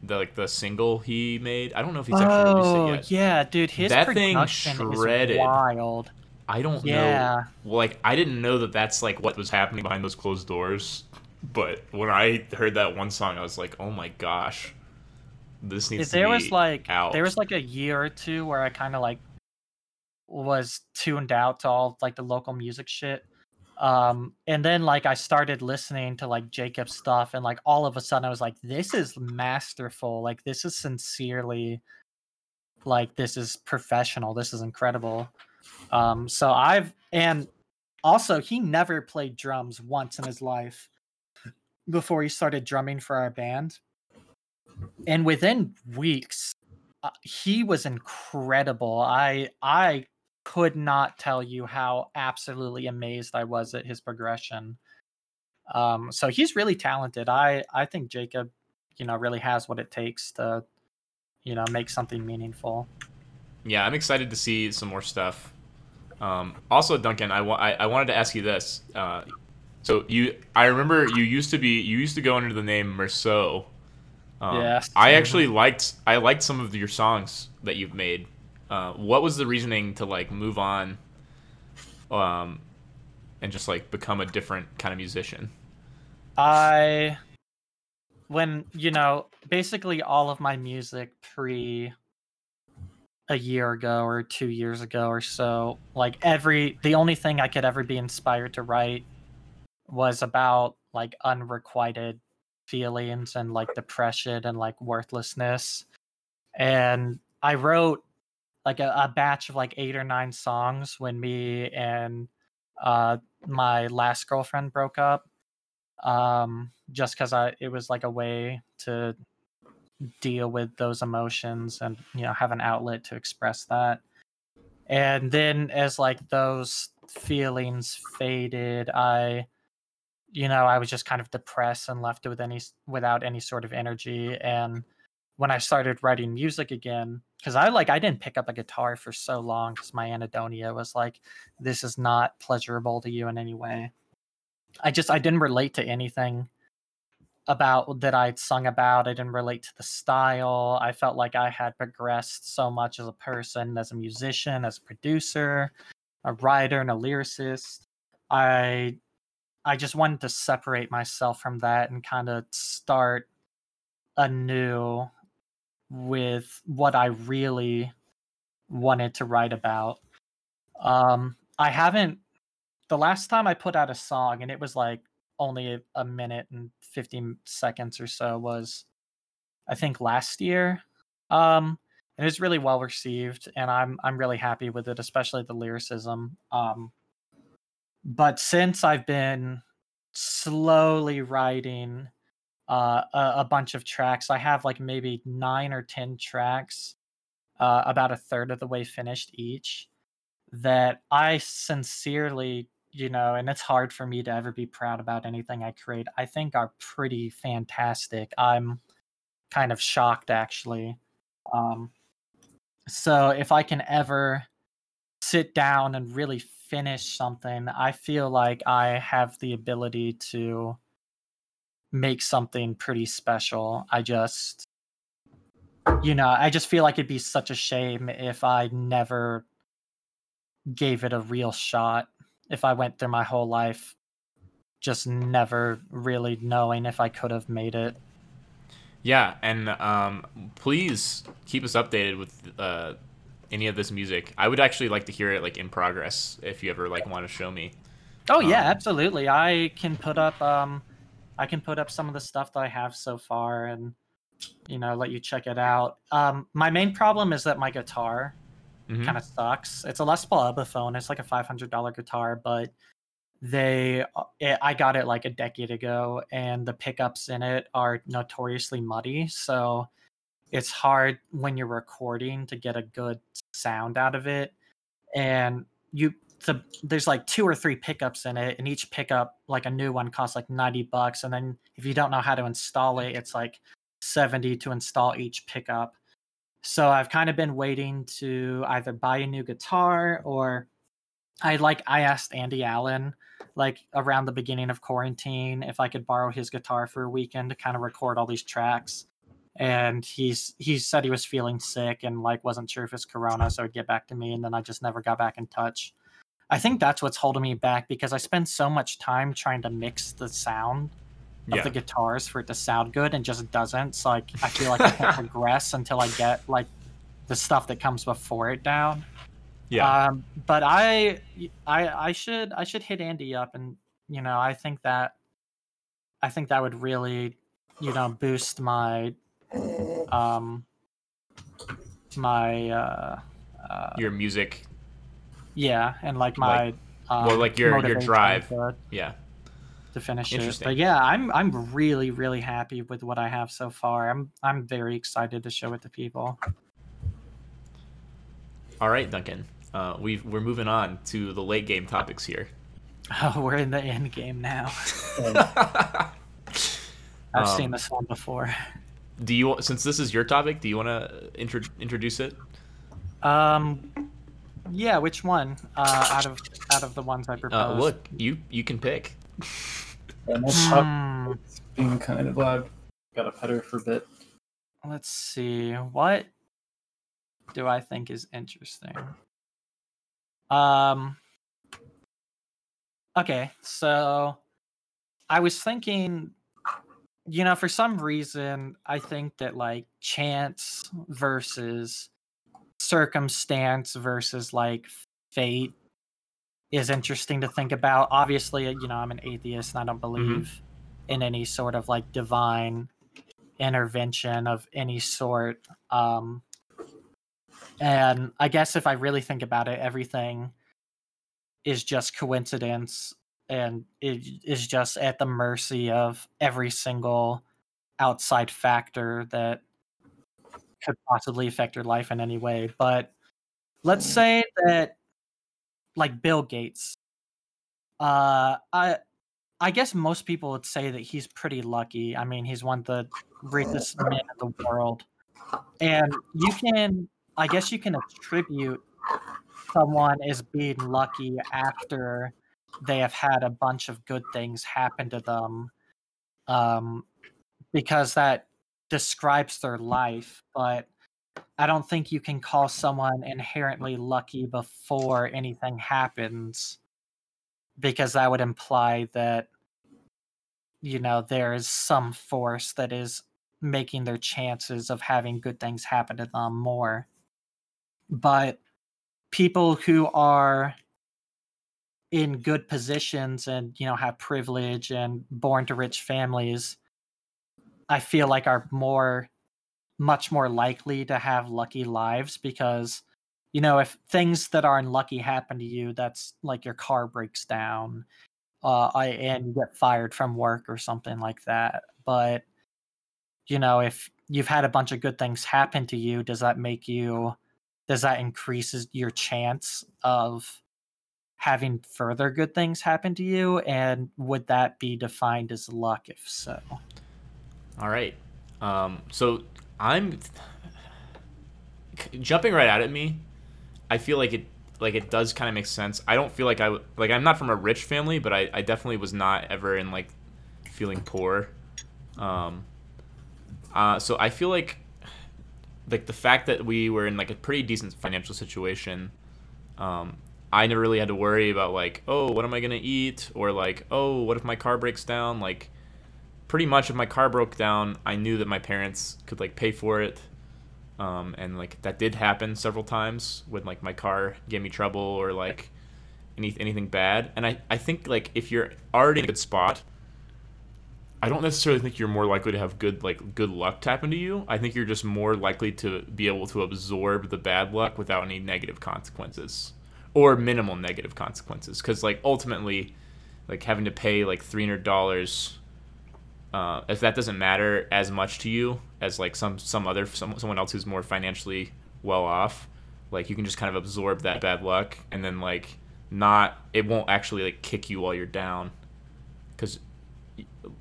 the like the single he made. I don't know if he's actually released oh it yet. yeah dude his That thing production shredded. is wild I don't know. yeah Like I didn't know that that's like what was happening behind those closed doors. But when I heard that one song, I was like, oh my gosh, this needs to there be was like out. there was like a year or two where i kind of like was tuned out to all like the local music shit. Um and then like i started listening to like jacob's stuff and like all of a sudden i was like this is masterful. Like this is sincerely like this is professional. This is incredible. Um so i've and also he never played drums once in his life before he started drumming for our band. And within weeks uh, he was incredible. I i could not tell you how absolutely amazed i was at his progression um so he's really talented i i think jacob you know really has what it takes to you know make something meaningful Yeah, I'm excited to see some more stuff. Um, also, Duncan, I, wa- I, I wanted to ask you this. Uh, So you, I remember you used to be, you used to go under the name Merceau. Um, Yes. I actually liked, I liked some of your songs that you've made. Uh, what was the reasoning to like move on, um, and just like become a different kind of musician? I when you know basically all of my music pre a year ago or 2 years ago or so like every the only thing I could ever be inspired to write was about like unrequited feelings and like depression and like worthlessness and I wrote like a, a batch of like 8 or 9 songs when me and uh my last girlfriend broke up um just because i it was like a way to deal with those emotions and you know have an outlet to express that. And then as like those feelings faded i you know i was just kind of depressed and left with any without any sort of energy. And when i started writing music again because i like i didn't pick up a guitar for so long because my anhedonia was like this is not pleasurable to you in any way I just I didn't relate to anything about that I'd sung about. I didn't relate to the style. I felt like I had progressed so much as a person, as a musician, as a producer, a writer, and a lyricist. I I just wanted to separate myself from that and kind of start anew with what I really wanted to write about. Um, I haven't the last time I put out a song, and it was like only a, minute and 50 seconds or so, was I think last year. Um, and it was really well received, and I'm I'm really happy with it, especially the lyricism. Um, but since I've been slowly writing uh, a, bunch of tracks, I have like maybe nine or ten tracks, uh, about a third of the way finished each that I sincerely, you know, and it's hard for me to ever be proud about anything I create, I think are pretty fantastic. I'm kind of shocked actually. Um, so if I can ever sit down and really finish something, I feel like I have the ability to make something pretty special. I just, you know, I just feel like it'd be such a shame if I never gave it a real shot if I went through my whole life just never really knowing if I could have made it. Yeah, and um, please keep us updated with uh, any of this music. I would actually like to hear it like in progress if you ever like want to show me. Oh yeah, Um, absolutely. I can put up um I can put up some of the stuff that I have so far and you know, let you check it out. Um my main problem is that my guitar Mhm. kind of sucks. It's a Les Paul Epiphone. It's like a five hundred dollar guitar, but they it, I got it like a decade ago, and the pickups in it are notoriously muddy. So it's hard when you're recording to get a good sound out of it. And you the there's like two or three pickups in it, and each pickup, like a new one, costs like ninety bucks. And then if you don't know how to install it, it's like seventy to install each pickup. So I've kind of been waiting to either buy a new guitar or I like I asked Andy Allen like around the beginning of quarantine if I could borrow his guitar for a weekend to kind of record all these tracks. And he's he said he was feeling sick and like wasn't sure if it's corona, so he'd get back to me and then I just never got back in touch. I think that's what's holding me back because I spend so much time trying to mix the sound of Yeah. the guitars for it to sound good and just doesn't. So like I feel like I can't progress until I get like the stuff that comes before it down. Yeah. Um, but I, I, I should, I should hit Andy up, and you know, I think that, I think that would really, you know, boost my, um, my, uh, uh Your music. Yeah, and like my, um, well, like your- your drive. to, Yeah. to finish it. But yeah, I'm, I'm really, really happy with what I have so far. I'm, I'm very excited to show it to people. All right, Duncan. Uh, we we're moving on to the late game topics here. Oh, we're in the end game now. I've seen Um, this one before. do you since this is your topic? Do you want to intro, introduce it? Um, yeah, which one? Uh, out of out of the ones I proposed. Uh, look, you you can pick. Yeah, my pup Hmm, is being kind of loud. Got a pet her for a bit. let's see. What do I think is interesting? Um. Okay, so I was thinking, you know, for some reason, I think that like chance versus circumstance versus like fate is interesting to think about. Obviously, you know, I'm an atheist and I don't believe in any sort of like divine intervention of any sort. Um, and I guess if I really think about it, everything is just coincidence and it is just at the mercy of every single outside factor that could possibly affect your life in any way. But let's say that, like Bill Gates, uh, I I guess most people would say that he's pretty lucky. I mean, he's one of the richest men in the world. And you can, I guess, you can attribute someone as being lucky after they have had a bunch of good things happen to them um, because that describes their life. But I don't think you can call someone inherently lucky before anything happens because that would imply that you know there is some force that is making their chances of having good things happen to them more but people who are in good positions and you know have privilege and born to rich families i feel like are more much more likely to have lucky lives because you know if things that are unlucky happen to you that's like your car breaks down uh I, and you get fired from work or something like that. But you know if you've had a bunch of good things happen to you does that make you does that increases your chance of having further good things happen to you? And would that be defined as luck if so All right. Um, so I'm jumping right out at me. I feel like it like it does kind of make sense. I don't feel like I like I'm not from a rich family, but I, I definitely was not ever in like feeling poor. Um, uh, so I feel like like the fact that we were in like a pretty decent financial situation. Um, I never really had to worry about like, oh, what am I gonna eat, or like, oh, what if my car breaks down? Like, pretty much if my car broke down, I knew that my parents could like pay for it. Um, and like that did happen several times when like my car gave me trouble or like any, anything bad. And I, I think like if you're already in a good spot, I don't necessarily think you're more likely to have good like good luck happen to you. I think you're just more likely to be able to absorb the bad luck without any negative consequences or minimal negative consequences. Because like ultimately, like having to pay like three hundred dollars uh, if that doesn't matter as much to you as like some some other some, someone else who's more financially well off like you can just kind of absorb that bad luck and then like not it won't actually like kick you while you're down. Because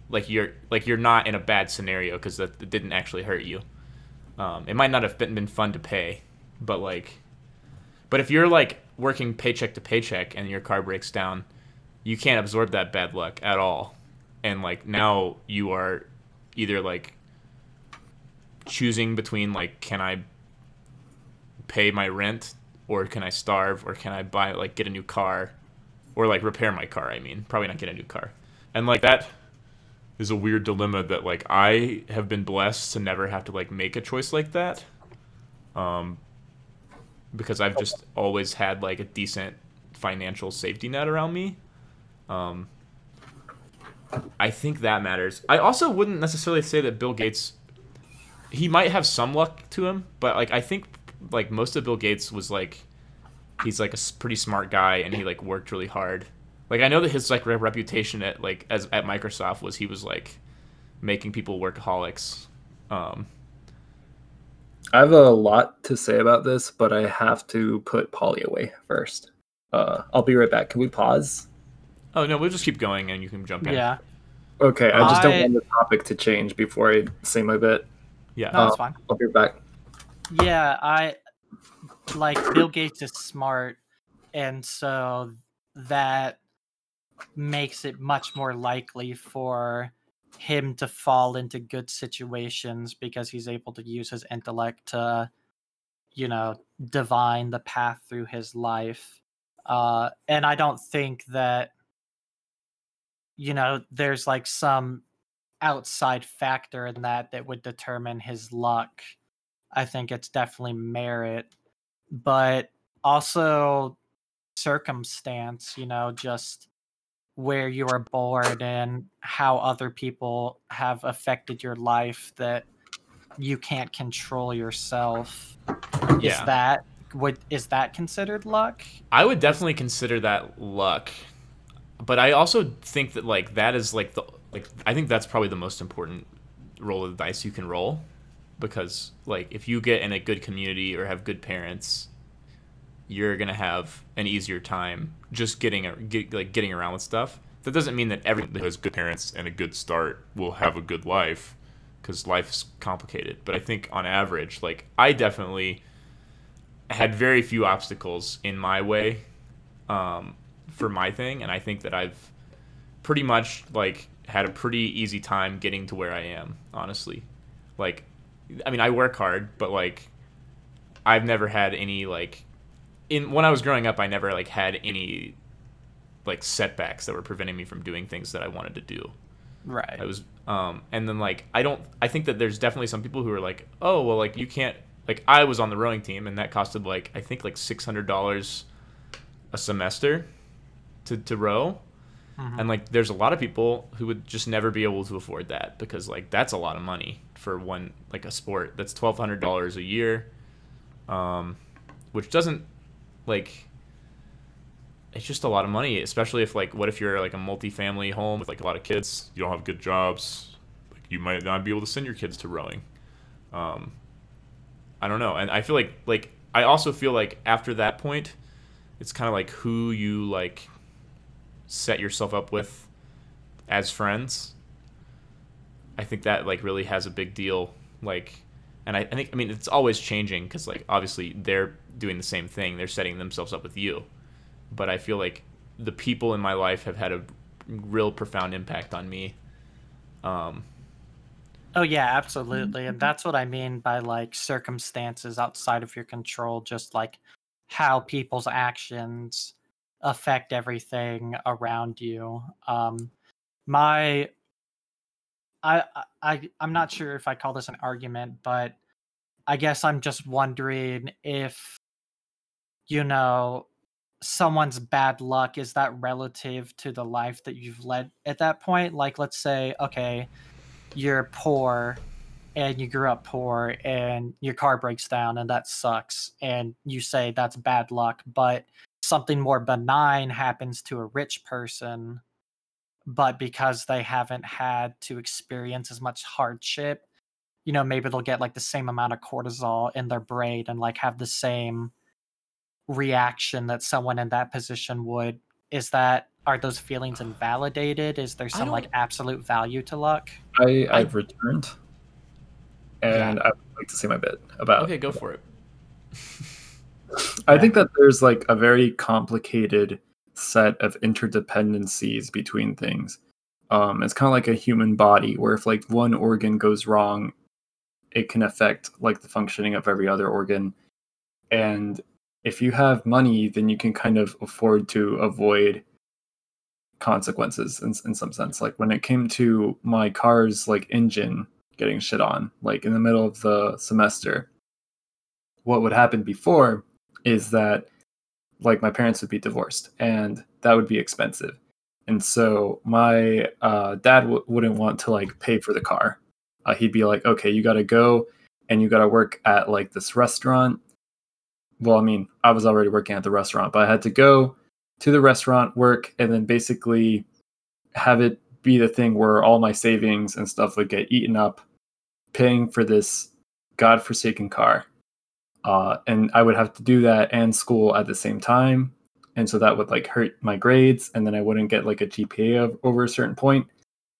like you're like you're not in a bad scenario because that it didn't actually hurt you. Um, it might not have been, been fun to pay but like but if you're like working paycheck to paycheck and your car breaks down you can't absorb that bad luck at all and like now you are either like choosing between like can I pay my rent or can I starve or can I buy like get a new car or like repair my car I mean probably not get a new car. And like that is a weird dilemma that like I have been blessed to never have to like make a choice like that um because I've just always had like a decent financial safety net around me um I think that matters. I also wouldn't necessarily say that Bill Gates he might have some luck to him, but like I think like most of Bill Gates was like he's like a pretty smart guy and he like worked really hard. Like I know that his like reputation at like as at Microsoft was he was like making people workaholics. Um I have a lot to say about this, but I have to put Polly away first. Uh, I'll be right back. Can we pause? Oh no, we'll just keep going and you can jump in. yeah Okay, I just I- don't want the topic to change before I say my bit. Yeah. no, that's Uh, fine I'll be back. Yeah, I like Bill Gates is smart, and so that makes it much more likely for him to fall into good situations because he's able to use his intellect to you know divine the path through his life uh and i don't think that you know there's like some outside factor in that that would determine his luck. I think it's definitely merit but also circumstance you know just where you were born and how other people have affected your life that you can't control yourself. Yeah. is that would is that considered luck? I would definitely consider that luck, but I also think that like that is like the like I think that's probably the most important roll of the dice you can roll, because like if you get in a good community or have good parents, you're gonna have an easier time just getting a, get, like getting around with stuff. That doesn't mean that everyone that has good parents and a good start will have a good life. because life's complicated. But I think on average, like I definitely had very few obstacles in my way um, for my thing, and I think that I've pretty much like had a pretty easy time getting to where I am. Honestly, like I mean, I work hard, but like I've never had any like in when I was growing up, I never like had any like setbacks that were preventing me from doing things that I wanted to do. right I was um and then like I don't I think that there's definitely some people who are like, "Oh, well like you can't like I was on the rowing team and that costed like I think like $600 a semester to to row." Mhm. And like there's a lot of people who would just never be able to afford that because like that's a lot of money for one like a sport. That's $1200 a year. Um which doesn't like it's just a lot of money, especially if like what if you're like a multi-family home with like a lot of kids, You don't have good jobs. Like you might not be able to send your kids to rowing. um i don't know and i feel like like i also feel like after that point it's kind of like who you like set yourself up with as friends i think that like really has a big deal like and i, I think i mean it's always changing because like obviously they're doing the same thing they're setting themselves up with you but i feel like the people in my life have had a real profound impact on me um Oh yeah, absolutely. And that's what I mean by like circumstances outside of your control, just like how people's actions affect everything around you. Um my I I I'm not sure if I call this an argument, but I guess I'm just wondering if you know someone's bad luck is that relative to the life that you've led at that point like let's say okay you're poor and you grew up poor and your car breaks down and that sucks and you say that's bad luck but something more benign happens to a rich person but because they haven't had to experience as much hardship you know maybe they'll get like the same amount of cortisol in their brain and like have the same reaction that someone in that position would. Is that are those feelings invalidated? Is there some like absolute value to luck? I, I- I've returned, and I would like to say my bit about. okay go for it I think that there's like a very complicated set of interdependencies between things. Um, it's kind of like a human body, where if like one organ goes wrong, it can affect like the functioning of every other organ. And if you have money, then you can kind of afford to avoid consequences in, in some sense. Like when it came to my car's like engine getting shit on, like in the middle of the semester, what would happen before is that like my parents would be divorced and that would be expensive. And so my uh, dad w- wouldn't want to like pay for the car. Uh, he'd be like okay you gotta go and you gotta work at like this restaurant. Well i mean i was already working at the restaurant but i had to go to the restaurant work and then basically have it be the thing where all my savings and stuff would get eaten up paying for this godforsaken car uh, and I would have to do that and school at the same time, and so that would like hurt my grades, and then I wouldn't get like a GPA of, over a certain point,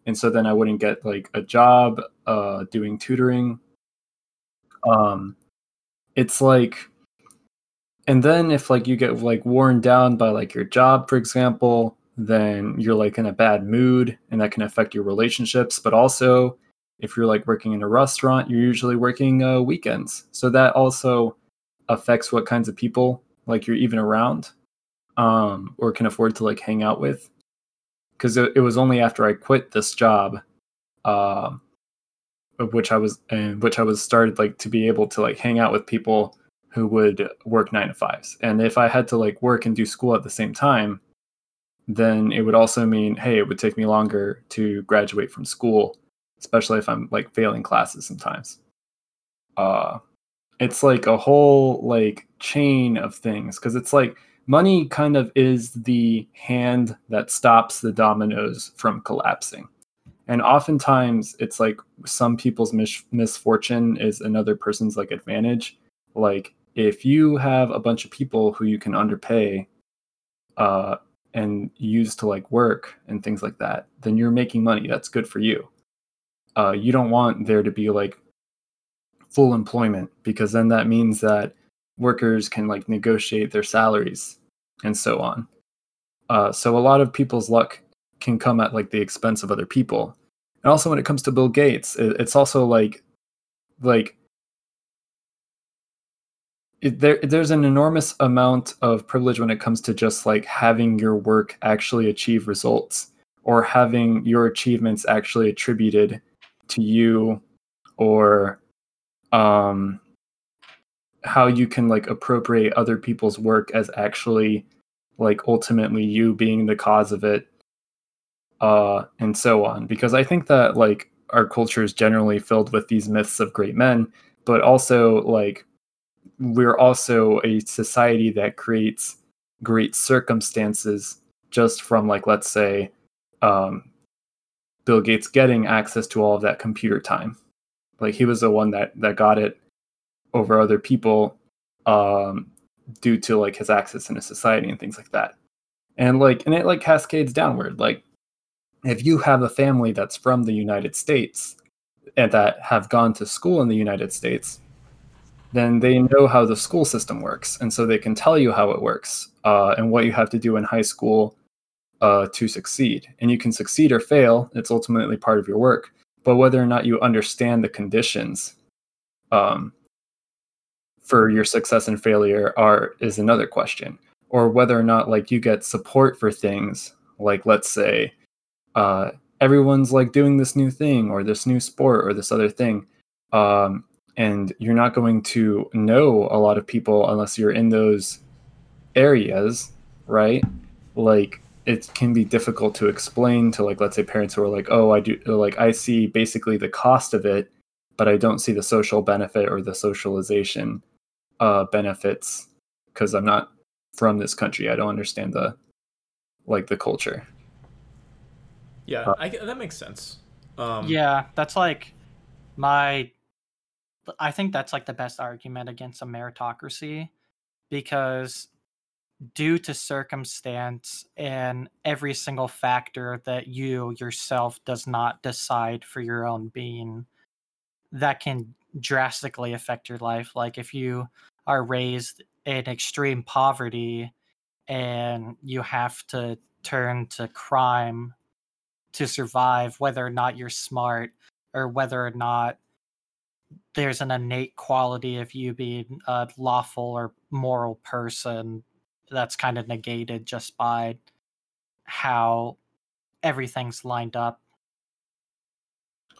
and so then I wouldn't get like a job uh, doing tutoring. Um, it's like, and then if like you get like worn down by like your job, for example, then you're like in a bad mood and that can affect your relationships. But also, if you're like working in a restaurant, you're usually working uh, weekends. So that also affects what kinds of people like you're even around um, or can afford to like hang out with. Because it, it was only after I quit this job, uh, which I was and which I was started like to be able to like hang out with people who would work nine to fives. And if I had to like work and do school at the same time, then it would also mean, hey, it would take me longer to graduate from school, especially if I'm like failing classes sometimes. Uh, it's like a whole like chain of things because it's like money kind of is the hand that stops the dominoes from collapsing. And oftentimes it's like some people's mis- misfortune is another person's like advantage. Like if you have a bunch of people who you can underpay, uh, and use to like work and things like that, then you're making money. That's good for you. Uh, you don't want there to be like full employment because then that means that workers can like negotiate their salaries and so on. Uh, so a lot of people's luck can come at like the expense of other people. And also when it comes to Bill Gates, it, it's also like like it, there there's an enormous amount of privilege when it comes to just like having your work actually achieve results or having your achievements actually attributed to you or um how you can like appropriate other people's work as actually like ultimately you being the cause of it uh and so on. Because i think that like our culture is generally filled with these myths of great men but also like we're also a society that creates great circumstances just from like let's say um, bill gates getting access to all of that computer time. Like he was the one that that got it over other people um, due to like his access in a society and things like that. And like and it like cascades downward. Like if you have a family that's from the united states and that have gone to school in the united states then they know how the school system works, and so they can tell you how it works uh, and what you have to do in high school uh, to succeed. And you can succeed or fail; it's ultimately part of your work. But whether or not you understand the conditions um, for your success and failure are is another question. Or whether or not like you get support for things, like let's say uh, everyone's like doing this new thing or this new sport or this other thing. Um, and you're not going to know a lot of people unless you're in those areas right like it can be difficult to explain to like let's say parents who are like oh i do like i see basically the cost of it but i don't see the social benefit or the socialization uh benefits because i'm not from this country i don't understand the like the culture Yeah, Uh, I, that makes sense. Um, yeah, that's like my. I think that's like the best argument against a meritocracy because due to circumstance and every single factor that you yourself does not decide for your own being that can drastically affect your life. Like if you are raised in extreme poverty and you have to turn to crime to survive whether or not you're smart or whether or not there's an innate quality of you being a lawful or moral person that's kind of negated just by how everything's lined up.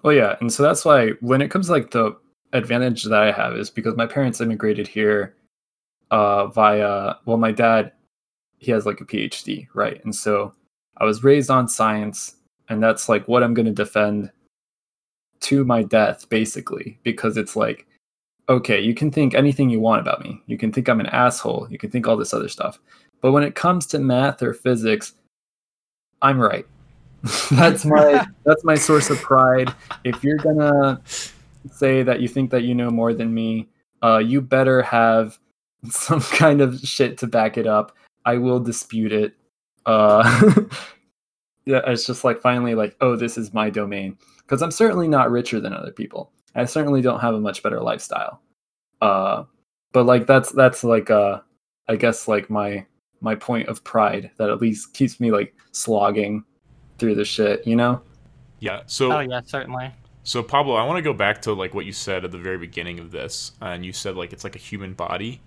Well, yeah, and so that's why when it comes to, like the advantage that I have is because my parents immigrated here uh, via well, my dad he has like a PhD, right? And so I was raised on science, and that's like what I'm going to defend to my death, basically, because it's like, okay, you can think anything you want about me. You can think I'm an asshole. You can think all this other stuff, but when it comes to math or physics, I'm right. that's my that's my source of pride. If you're gonna say that you think that you know more than me, uh, you better have some kind of shit to back it up. I will dispute it. Uh, yeah, it's just like finally like, oh, this is my domain because I'm certainly not richer than other people. I certainly don't have a much better lifestyle. Uh, but like that's that's like uh, I guess like my my point of pride that at least keeps me like slogging through the shit, you know? Yeah. So Oh yeah, certainly. So Pablo, I want to go back to like what you said at the very beginning of this, and you said like it's like a human body.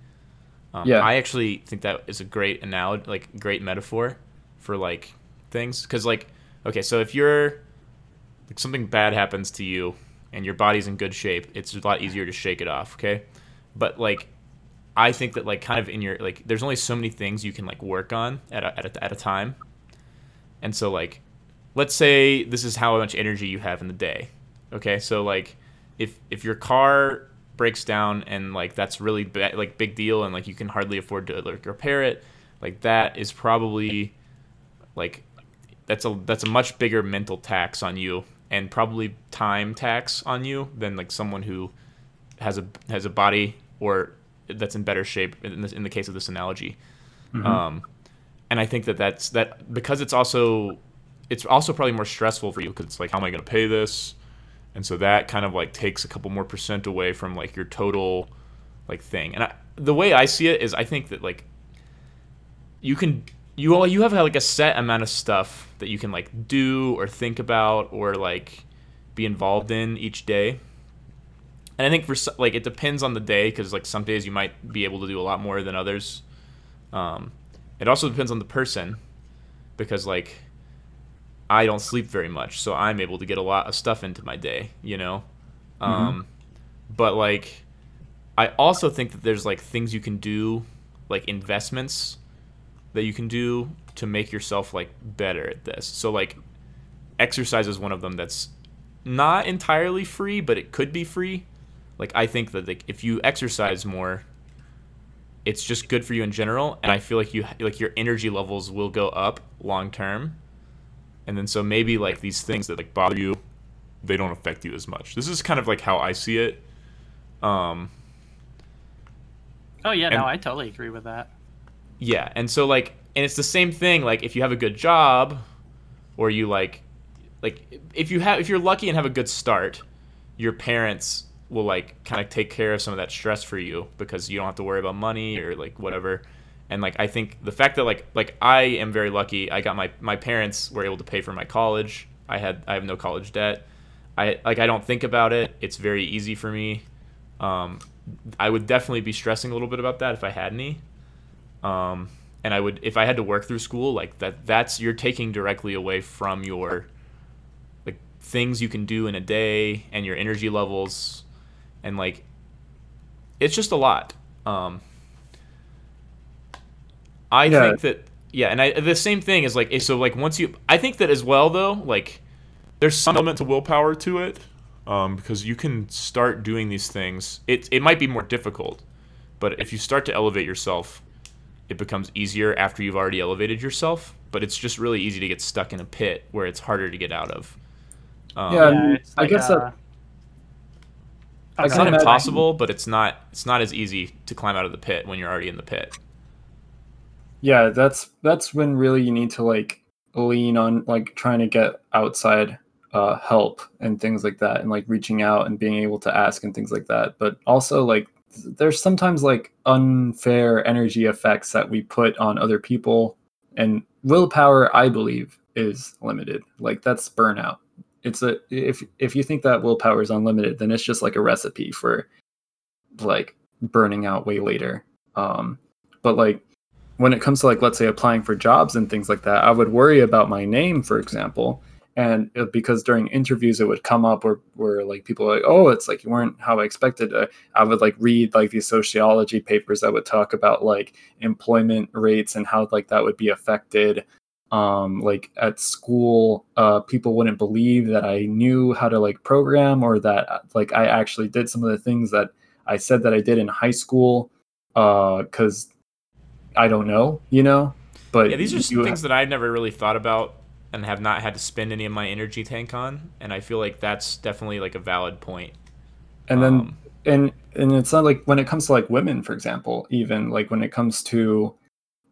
Um, Yeah. I actually think that is a great analogy, like great metaphor for like things, because like okay, so if you're like something bad happens to you and your body's in good shape, it's a lot easier to shake it off. Okay, but like I think that like kind of in your like there's only so many things you can like work on at a, at a, at a time, and so like let's say this is how much energy you have in the day okay so like if if your car breaks down and like that's really ba- like big deal and like you can hardly afford to like repair it like that is probably like that's a that's a much bigger mental tax on you and probably time tax on you than like someone who has a has a body or that's in better shape in, this, in the case of this analogy. Um and i think that that's that because it's also it's also probably more stressful for you because it's like how am i going to pay this? And so that kind of like takes a couple more percent away from like your total like thing. And I, the way i see it is i think that like you can you all you have like a set amount of stuff that you can like do or think about or like be involved in each day. And i think for like it depends on the day because like some days you might be able to do a lot more than others. Um, it also depends on the person because like I don't sleep very much, so I'm able to get a lot of stuff into my day, you know. Um, but like, I also think that there's like things you can do, like investments that you can do to make yourself like better at this. So like, exercise is one of them that's not entirely free, but it could be free. Like I think that like if you exercise more, it's just good for you in general, and I feel like you like your energy levels will go up long term and then so maybe like these things that like bother you they don't affect you as much this is kind of like how i see it um Oh yeah, no, I totally agree with that. Yeah, and so like, and it's the same thing. Like, if you have a good job, or you like, like if you have if you're lucky and have a good start, your parents will like kind of take care of some of that stress for you because you don't have to worry about money or like whatever. And like I think the fact that like like I am very lucky. I got my my parents were able to pay for my college. I had I have no college debt. I like I don't think about it. It's very easy for me. Um, I would definitely be stressing a little bit about that if I had any. Um, and I would if I had to work through school like that. That's you're taking directly away from your like things you can do in a day and your energy levels, and like it's just a lot. Um, I Yeah. think that yeah, and I the same thing is like so like once you I think that as well though like there's some element to willpower to it um, because you can start doing these things it it might be more difficult, but if you start to elevate yourself, it becomes easier after you've already elevated yourself. But it's just really easy to get stuck in a pit where it's harder to get out of. Um, Yeah, yeah, um, it's I guess uh, that- it's not ahead. impossible, but it's not it's not as easy to climb out of the pit when you're already in the pit. yeah that's that's when really you need to like lean on like trying to get outside uh help and things like that and like reaching out and being able to ask and things like that but also like th- there's sometimes like unfair energy effects that we put on other people and willpower i believe is limited. Like that's burnout. It's a if if you think that willpower is unlimited then it's just like a recipe for like burning out way later. Um but like when it comes to like let's say applying for jobs and things like that i would worry about my name for example and it- because during interviews it would come up where, where like people are like oh it's like you weren't how i expected. Uh, i would like read like these sociology papers that would talk about like employment rates and how like that would be affected um like at school. Uh people wouldn't believe that i knew how to like program or that uh, like i actually did some of the things that i said that i did in high school uh because i don't know you know? But Yeah, these are things that I've never really thought about and have not had to spend any of my energy tank on, and I feel like that's definitely like a valid point. and then Um, and and it's not like when it comes to like women for example even like when it comes to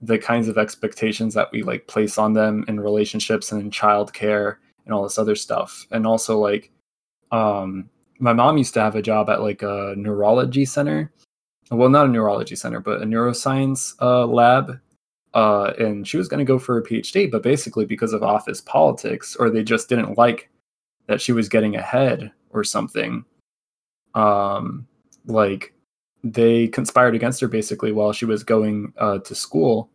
the kinds of expectations that we like place on them in relationships and in childcare and all this other stuff. And also like um my mom used to have a job at like a neurology center. Well not a neurology center but a neuroscience uh, lab uh, and she was going to go for a PhD, but basically because of office politics, or they just didn't like that she was getting ahead or something. Um, like they conspired against her basically while she was going uh, to school,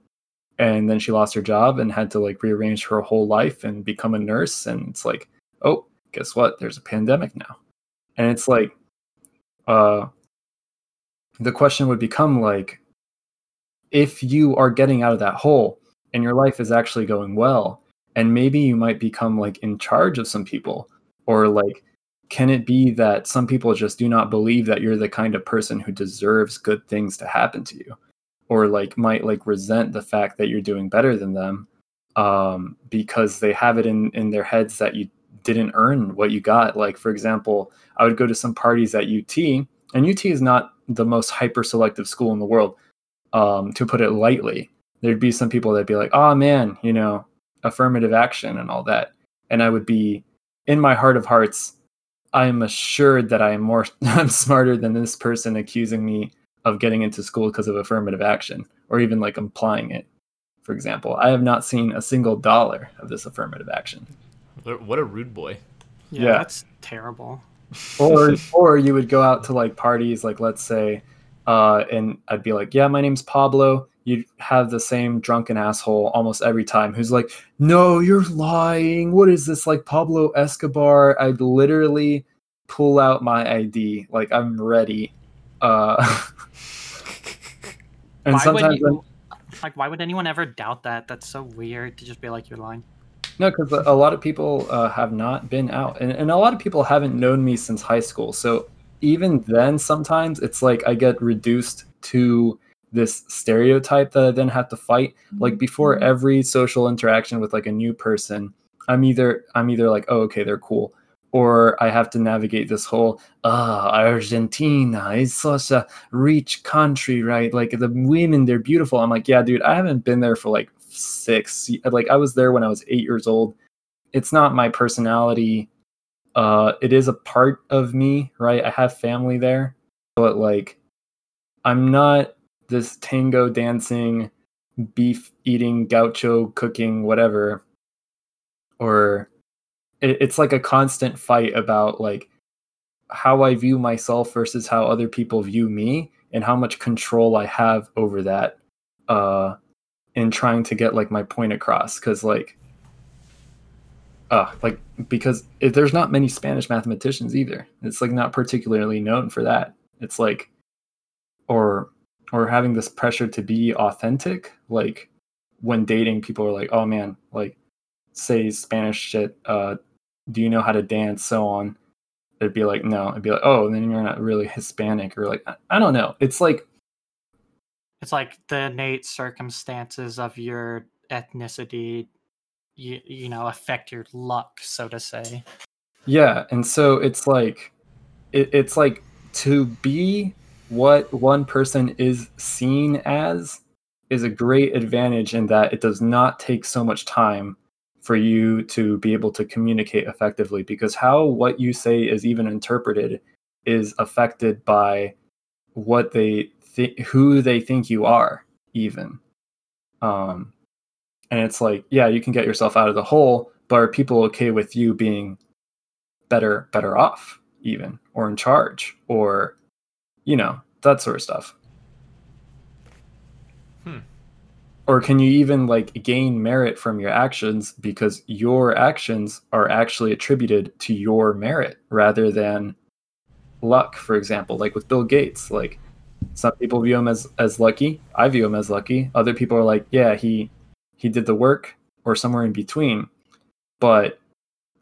and then she lost her job and had to like rearrange her whole life and become a nurse. And it's like, oh, guess what? There's a pandemic now, and it's like, uh, the question would become like, if you are getting out of that hole and your life is actually going well, and maybe you might become like in charge of some people or like can it be that some people just do not believe that you're the kind of person who deserves good things to happen to you or like might like resent the fact that you're doing better than them um, because they have it in in their heads that you didn't earn what you got? Like for example i would go to some parties at ut and ut is not the most hyper selective school in the world um, to put it lightly there'd be some people that'd be like oh man you know affirmative action and all that and i would be in my heart of hearts, I am assured that I am more I'm smarter than this person accusing me of getting into school because of affirmative action or even like implying it. For example, I have not seen a single dollar of this affirmative action. What a rude boy. Yeah, yeah. that's terrible. or or you would go out to like parties like let's say uh and I'd be like, "Yeah, my name's Pablo you have the same drunken asshole almost every time who's like, "No, you're lying. What is this like Pablo Escobar?" I'd literally pull out my ID, like I'm ready. Uh, and why sometimes you, like, why would anyone ever doubt that? That's so weird to just be like, "You're lying." No, because a lot of people uh, have not been out, and, and a lot of people haven't known me since high school. So even then, sometimes it's like I get reduced to this stereotype that I then have to fight. Like before mm-hmm. every social interaction with like a new person, I'm either I'm either like, oh okay, they're cool, or I have to navigate this whole ah uh, Argentina is such a rich country, right? Like the women, they're beautiful. I'm like, yeah, dude, I haven't been there for like six. Like I was there when I was eight years old. It's not my personality. Uh, it is a part of me, right? I have family there, but like, I'm not this tango dancing, beef eating, gaucho cooking, whatever. Or it, it's like a constant fight about like how I view myself versus how other people view me and how much control I have over that uh in trying to get like my point across cuz like uh like because if there's not many Spanish mathematicians either. It's like not particularly known for that. It's like or or having this pressure to be authentic like when dating people are like oh man like say spanish shit uh do you know how to dance so on it'd be like no it'd be like oh then you're not really hispanic or like i don't know it's like it's like the innate circumstances of your ethnicity you, you know affect your luck so to say. Yeah and so it's like it, it's like to be what one person is seen as is a great advantage in that it does not take so much time for you to be able to communicate effectively because how what you say is even interpreted is affected by what they think who they think you are even. Um and it's like yeah you can get yourself out of the hole but are people okay with you being better better off even or in charge or you know, that sort of stuff. Hmm. Or can you even like gain merit from your actions because your actions are actually attributed to your merit rather than luck, for example, like with Bill Gates, like some people view him as as lucky. I view him as lucky. Other people are like, yeah, he he did the work or somewhere in between. But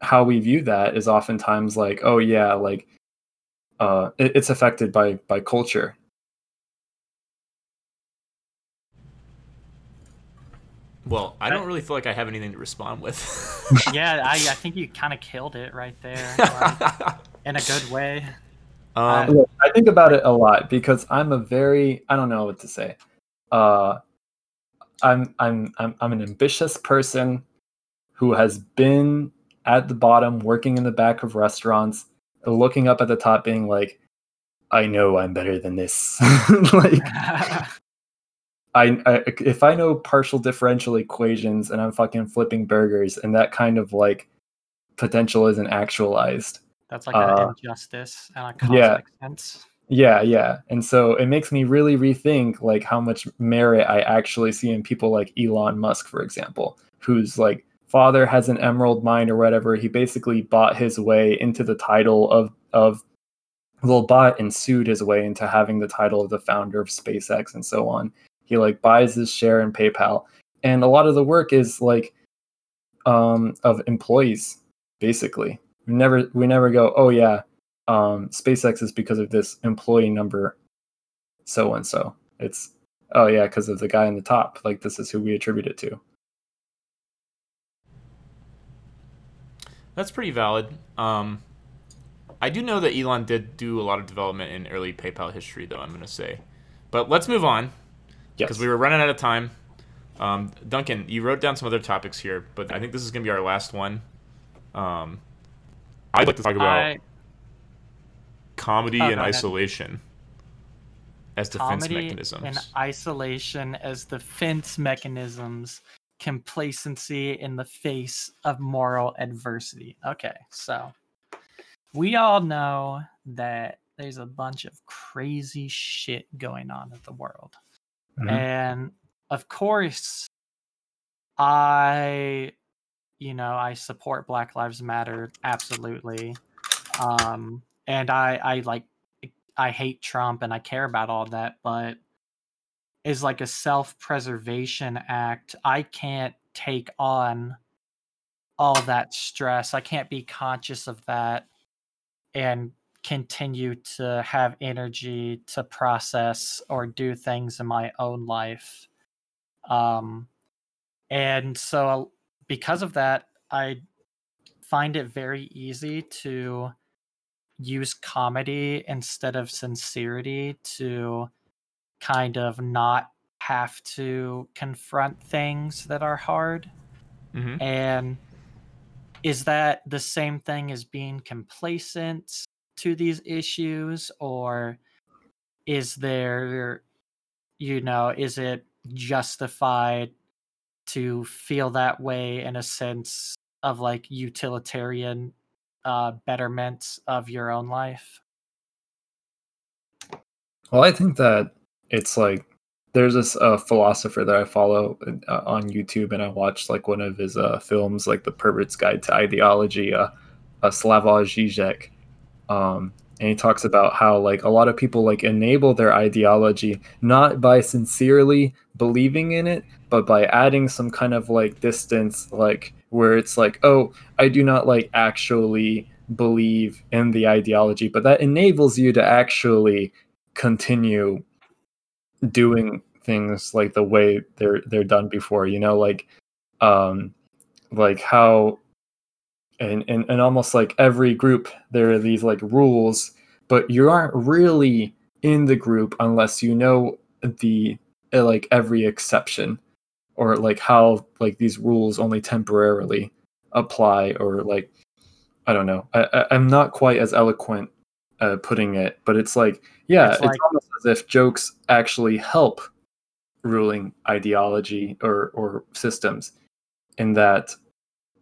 how we view that is oftentimes like, oh yeah, like uh, it, it's affected by by culture. Well, I don't really feel like I have anything to respond with. yeah, I, I think you kind of killed it right there, like, in a good way. Um, I think about it a lot because I'm a very I don't know what to say. Uh, I'm I'm I'm I'm an ambitious person who has been at the bottom working in the back of restaurants looking up at the top being like i know i'm better than this like I, I if I know partial differential equations and I'm fucking flipping burgers and that kind of like potential isn't actualized. That's like Uh, an injustice and a cosmic yeah. sense. Yeah, yeah. And so it makes me really rethink like how much merit I actually see in people like Elon Musk, for example, whose like father has an emerald mine or whatever. He basically bought his way into the title of of well bought and sued his way into having the title of the founder of SpaceX and so on. He like buys his share in PayPal. And a lot of the work is like um of employees, basically. We never we never go, oh yeah, um, SpaceX is because of this employee number, so and so. It's oh yeah, because of the guy in the top. Like this is who we attribute it to. That's pretty valid. Um, I do know that Elon did do a lot of development in early PayPal history, though. I'm gonna say, but let's move on Yes. because we were running out of time. Um, Duncan, you wrote down some other topics here, but I think this is gonna be our last one. Um, I'd like to talk about I, comedy Oh, and go ahead. isolation as defense comedy mechanisms. and isolation as defense mechanisms, complacency in the face of moral adversity. Okay, so we all know that there's a bunch of crazy shit going on in the world. Mhm. And of course, I, you know, I support Black Lives Matter absolutely. Um, and I, I like, I hate Trump and I care about all that, but is like a self preservation act. I can't take on all that stress. I can't be conscious of that and continue to have energy to process or do things in my own life. Um, and so, because of that, I find it very easy to use comedy instead of sincerity to kind of not have to confront things that are hard. hmm And is that the same thing as being complacent to these issues? Or is there, you know, is it justified to feel that way in a sense of like utilitarian uh, betterment of your own life? Well, I think that it's like there's this uh, philosopher that I follow uh, on YouTube, and I watched like one of his uh, films, like The Pervert's Guide to Ideology, uh, uh, Slavoj Žižek, um, and he talks about how like a lot of people like enable their ideology not by sincerely believing in it, but by adding some kind of like distance, like where it's like, oh, I do not like actually believe in the ideology, but that enables you to actually continue doing things like the way they're they're done before you know like um like how and and, and almost like every group there are these like rules but you aren't really in the group unless you know the like every exception or like how like these rules only temporarily apply or like i don't know. I, I i'm not quite as eloquent uh, putting it but it's like yeah It's it's, like- almost as if jokes actually help ruling ideology or or systems in that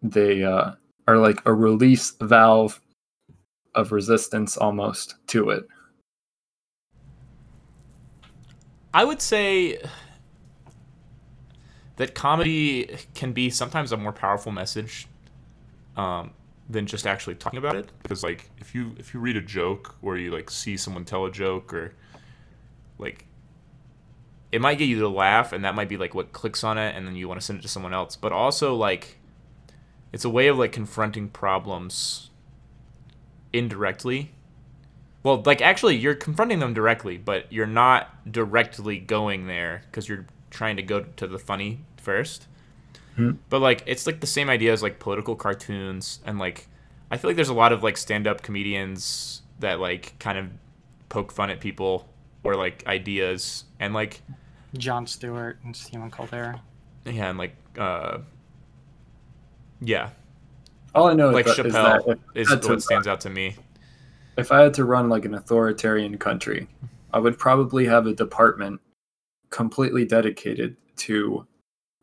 they uh, are like a release valve of resistance almost to it. I would say that comedy can be sometimes a more powerful message um, than just actually talking about it. Because like if you if you read a joke or you like see someone tell a joke or like it might get you to laugh and that might be like what clicks on it and then you want to send it to someone else. But also like it's a way of like confronting problems indirectly well, like actually, you're confronting them directly, but you're not directly going there because you're trying to go to the funny first. Hmm. But like, it's like the same idea as like political cartoons, and like, I feel like there's a lot of like stand-up comedians that like kind of poke fun at people or like ideas, and like, Jon Stewart and Stephen Colbert. yeah, and like, uh, yeah, all i know like is Chappelle that is had what stands out to me. if i had to run like an authoritarian country i would probably have a department completely dedicated to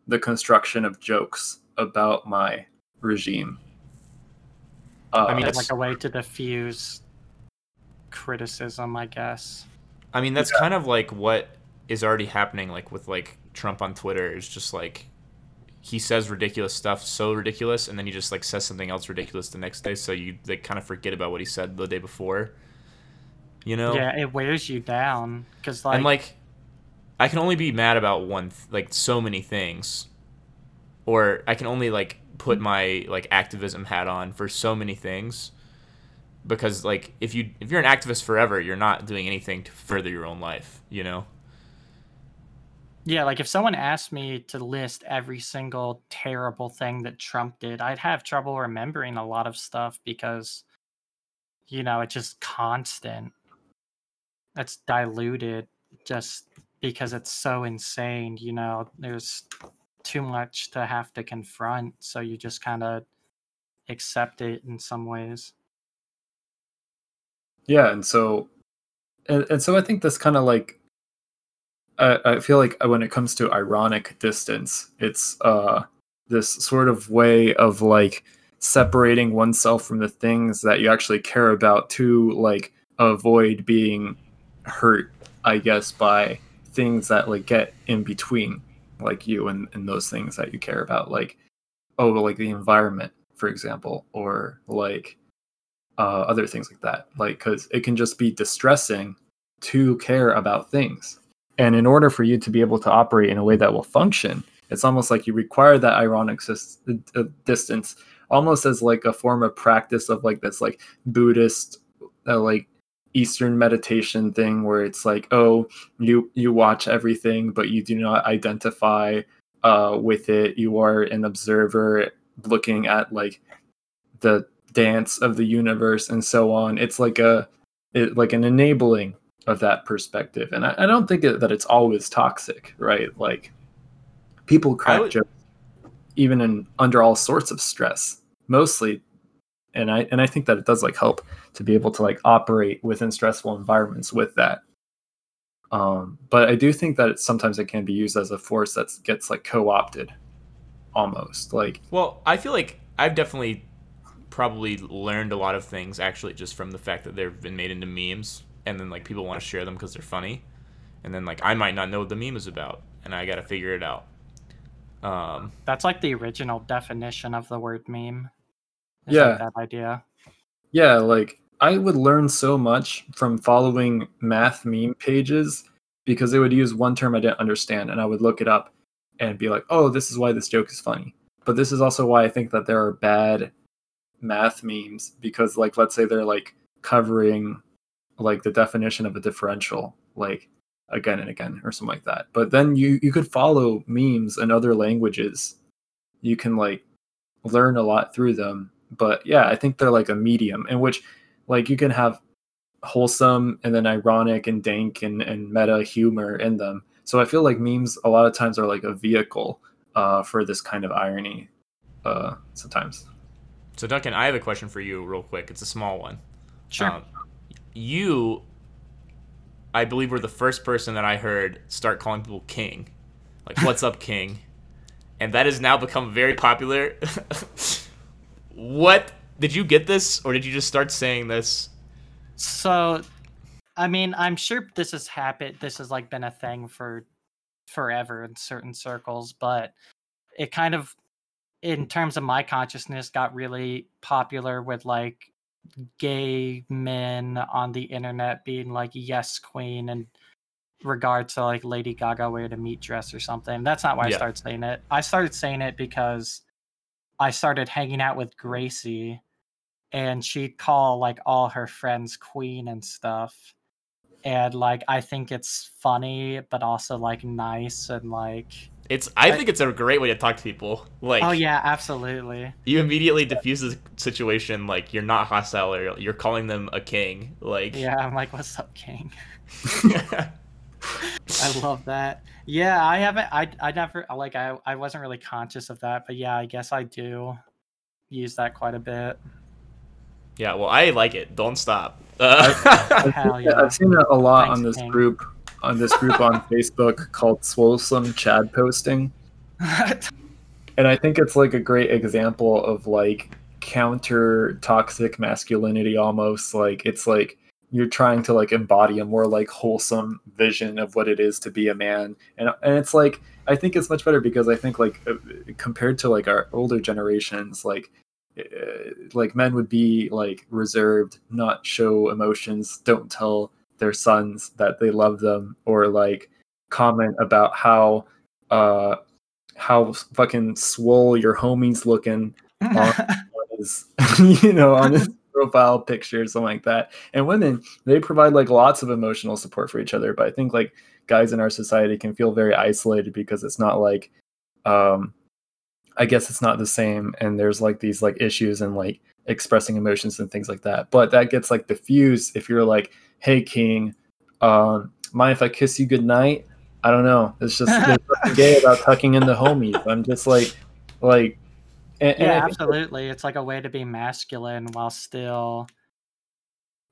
the construction of jokes about my regime. Uh, I mean, It's like a way to diffuse criticism, I guess. I mean, that's kind of like what is already happening, like with like Trump on Twitter. Is just like he says ridiculous stuff, so ridiculous, and then he just like says something else ridiculous the next day, so you like kind of forget about what he said the day before. You know? Yeah, it wears you down because like, and like, I can only be mad about one, th- like so many things, or I can only like put my like activism hat on for so many things. Because like if you if you're an activist forever, you're not doing anything to further your own life, you know. yeah, like if someone asked me to list every single terrible thing that Trump did, I'd have trouble remembering a lot of stuff because, you know, it's just constant. It's diluted just because it's so insane. You know, there's too much to have to confront, so you just kind of accept it in some ways. yeah and so and, and so i think this kind of like I, I feel like when it comes to ironic distance it's uh this sort of way of like separating oneself from the things that you actually care about to like avoid being hurt i guess by things that like get in between like you and, and those things that you care about like oh like the environment for example or like uh, other things like that. Like, because it can just be distressing to care about things. And in order for you to be able to operate in a way that will function, it's almost like you require that ironic sis- uh, distance, almost as like a form of practice of like this like Buddhist, uh, like Eastern meditation thing, where it's like, oh, you you watch everything, but you do not identify uh, with it. You are an observer looking at like the dance of the universe and so on. It's like a it, like an enabling of that perspective. And i, I don't think it, that it's always toxic right? Like people crack would- jokes even in under all sorts of stress. Mostly and i and i think that it does like help to be able to like operate within stressful environments with that um but i do think that it, sometimes it can be used as a force that gets like co-opted almost like Well, I feel like I've definitely probably learned a lot of things actually just from the fact that they've been made into memes and then like people want to share them because they're funny. And then like I might not know what the meme is about and I got to figure it out. Um That's like the original definition of the word meme. Is like Yeah. that idea. Yeah, like I would learn so much from following math meme pages because they would use one term I didn't understand and I would look it up and be like, "Oh, this is why this joke is funny." But this is also why I think that there are bad math memes because like let's say they're like covering like the definition of a differential like again and again or something like that. But then you you could follow memes in other languages. You can like learn a lot through them. But yeah, I think they're like a medium in which like you can have wholesome and then ironic and dank and, and meta humor in them. So I feel like memes a lot of times are like a vehicle uh, for this kind of irony uh, sometimes. so Duncan, I have a question for you real quick. It's a small one. Sure. Um, you I believe were the first person that I heard start calling people king. Like what's up king? And that has now become very popular. what did you get this or did you just start saying this? So, I mean, I'm sure this has happened. This has like been a thing for forever in certain circles, but it kind of, in terms of my consciousness, got really popular with like gay men on the internet being like "yes, queen" and regard to like Lady Gaga wearing a meat dress or something. That's not why Yeah. I started saying it. I started saying it because I started hanging out with Gracie and she'd call like all her friends queen and stuff. And like I think it's funny but also like nice and like It's I I- think it's a great way to talk to people. Like Oh yeah, absolutely. you immediately diffuse the situation like you're not hostile or you're calling them a king. Like Yeah, I'm like, what's up, King? I love that. Yeah, I haven't I I never like I I wasn't really conscious of that, but yeah, I guess I do use that quite a bit. yeah, well I like it. Don't stop. Uh, Hell Yeah, yeah. I've seen it a lot Thanks, on this King. group on this group on Facebook called Swolesome Chad Posting, and I think it's like a great example of like counter toxic masculinity almost like it's like you're trying to like embody a more like wholesome vision of what it is to be a man. And and it's like i think it's much better because i think like uh, compared to like our older generations like uh, like men would be like reserved not show emotions don't tell their sons that they love them or like comment about how uh how fucking swole your homies looking on his you know on his profile picture something like that. And women they provide like lots of emotional support for each other but i think like guys in our society can feel very isolated because it's not like um i guess it's not the same and there's like these like issues and like expressing emotions and things like that. But that gets like diffused if you're like hey king um mind if i kiss you goodnight? i don't know. It's just gay about tucking in the homies. I'm just like like and, and yeah, I think absolutely. It's like a way to be masculine while still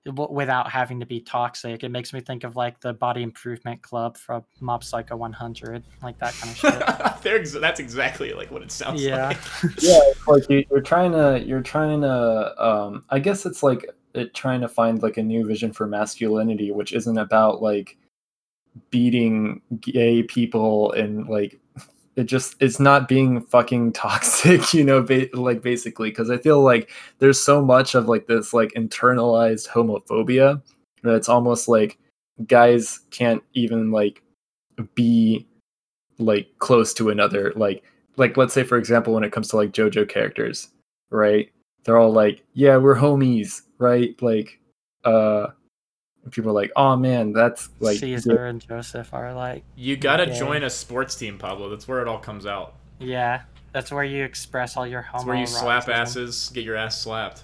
w- without having to be toxic. It makes me think of like the Body Improvement Club from Mob Psycho 100, like that kind of shit. Ex- that's exactly like what it sounds yeah. like. yeah it's like you, you're trying to you're trying to um i guess it's like it trying to find like a new vision for masculinity which isn't about like beating gay people and like it just it's not being fucking toxic you know ba- like basically because i feel like there's so much of like this like internalized homophobia that it's almost like guys can't even like be like close to another like like let's say for example when it comes to like jojo characters right? They're all like yeah we're homies right? Like uh people are like oh man that's like Caesar and Joseph are like, You gotta Okay. join a sports team, Pablo. That's where it all comes out. yeah, that's where you express all your homo. That's where you slap asses, get your ass slapped.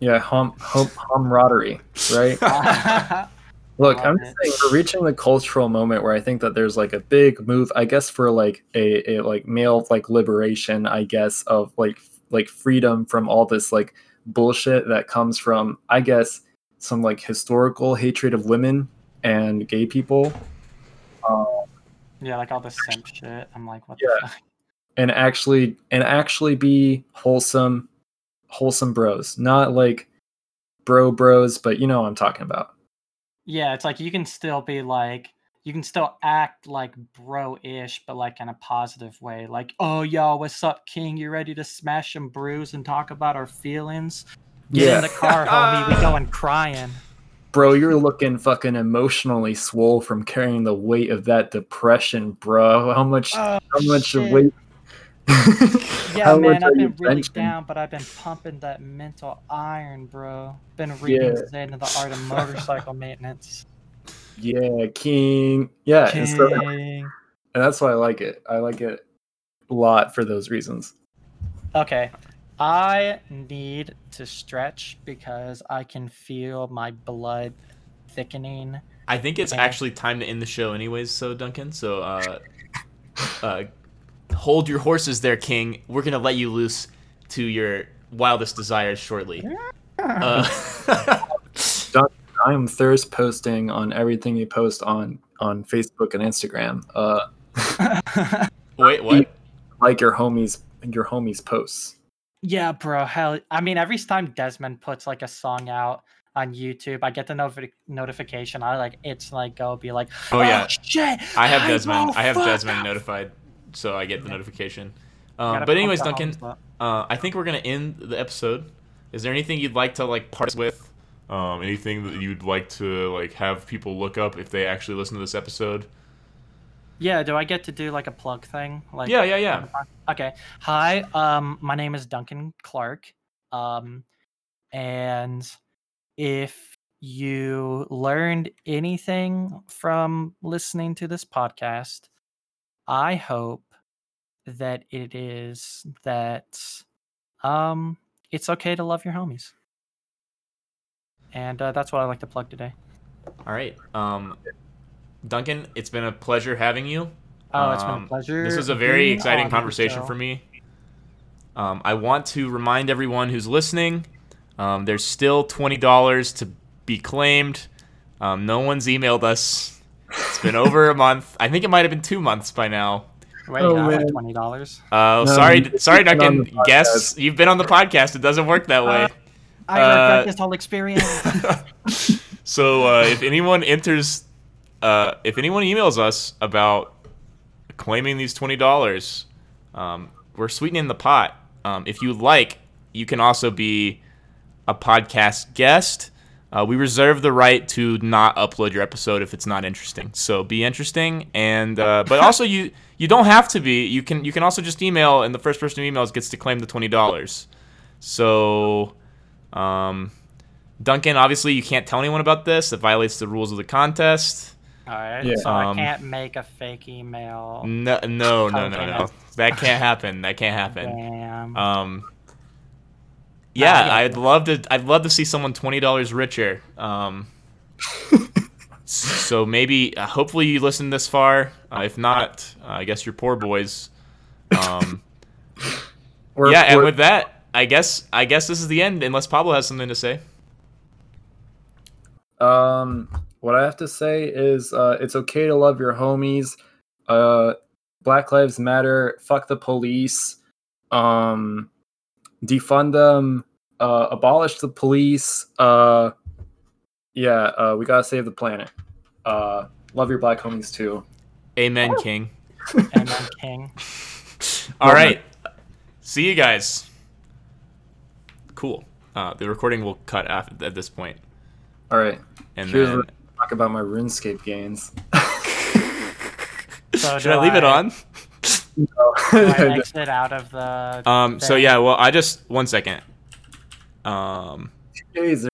yeah hum, hum camaraderie right Look, I'm just saying we're reaching the cultural moment where I think that there's like a big move, I guess, for like a, a like male like liberation, I guess, of like like freedom from all this like bullshit that comes from, I guess, some like historical hatred of women and gay people. Um, yeah, like all the simp shit. I'm like, what Yeah. the fuck? and actually and actually be wholesome wholesome bros. Not like bro bros, but you know what I'm talking about. Yeah, it's like you can still be like you can still act like bro-ish, but like in a positive way. Like, oh y'all, what's up, King? You ready to smash and bruise and talk about our feelings? Get Yeah. in the car, homie. We going crying. Bro, you're looking fucking emotionally swole from carrying the weight of that depression, bro. How much Oh, how much shit. weight Yeah, how man, I've been really benching? down, but I've been pumping that mental iron, bro. Been reading Yeah. Zen of the Art of Motorcycle Maintenance. Yeah, king. Yeah, and, so, and that's why I like it. I like it a lot for those reasons. Okay. I need to stretch because I can feel my blood thickening. I think it's Yeah. actually time to end the show, anyways. So Duncan, so uh, uh, hold your horses there, King. We're gonna let you loose to your wildest desires shortly. Uh, I'm thirst posting on everything you post on on Facebook and Instagram. Uh, wait, what? like your homies your homies posts. Yeah, bro. Hell, I mean, every time Desmond puts like a song out on YouTube, I get the notifi- notification. I like it's like go be like, Oh yeah, shit. I have hype, Desmond. oh, I have fuck." Desmond notified, so I get the notification. Um, but anyways, Duncan, uh, I think we're gonna end the episode. Is there anything you'd like to like part with? Um, anything that you'd like to like have people look up if they actually listen to this episode? Yeah, do I get to do like a plug thing? Like Yeah, yeah, yeah. Okay. Hi, um my name is Duncan Clark. Um and if you learned anything from listening to this podcast, I hope that it is that um it's okay to love your homies. And uh, that's what I like to plug today. All right. Um, Duncan, it's been a pleasure having you. Oh, it's been a Um, pleasure. This was a very exciting conversation for me. Um, I want to remind everyone who's listening um, there's still $20 to be claimed. Um, no one's emailed us. It's been over a month. I think it might have been two months by now. Wait, Oh, I twenty dollars. Uh, No, sorry, sorry, Duncan. the Guess you've been on the podcast. It doesn't work that way. I Uh, regret this whole experience. so uh, if anyone enters, uh, if anyone emails us about claiming these twenty dollars, um, we're sweetening the pot. Um, if you like, you can also be a podcast guest. Uh, we reserve the right to not upload your episode if it's not interesting. So be interesting, and uh, but also you you don't have to be. You can you can also just email, and the first person who emails gets to claim the twenty dollars. So, um, Duncan, obviously you can't tell anyone about this. It violates the rules of the contest. All right, Yeah. so Um, I can't make a fake email. No, no, no, no, no. That can't happen. That can't happen. Damn. Um, yeah, yeah. I'd love to. I'd love to see someone twenty dollars richer. Um, so maybe, uh, hopefully, you listened this far. Uh, if not, uh, I guess you're poor boys. Um, We're- yeah, and we're- with that, I guess I guess this is the end. Unless Pablo has something to say. Um, what I have to say is, uh, it's okay to love your homies. Uh, Black Lives Matter. Fuck the police. Um, defund them. Uh, abolish the police. Uh, yeah. Uh, we gotta save the planet. Uh, love your black homies too. Amen, King. Amen, King. All Well, right. See you guys. Cool. Uh, the recording will cut after, at this point, All right. and Here's then what talk about my RuneScape gains. So should I leave it on? Do I exit out of the. Um. So yeah. Well, I just one second. Um. Days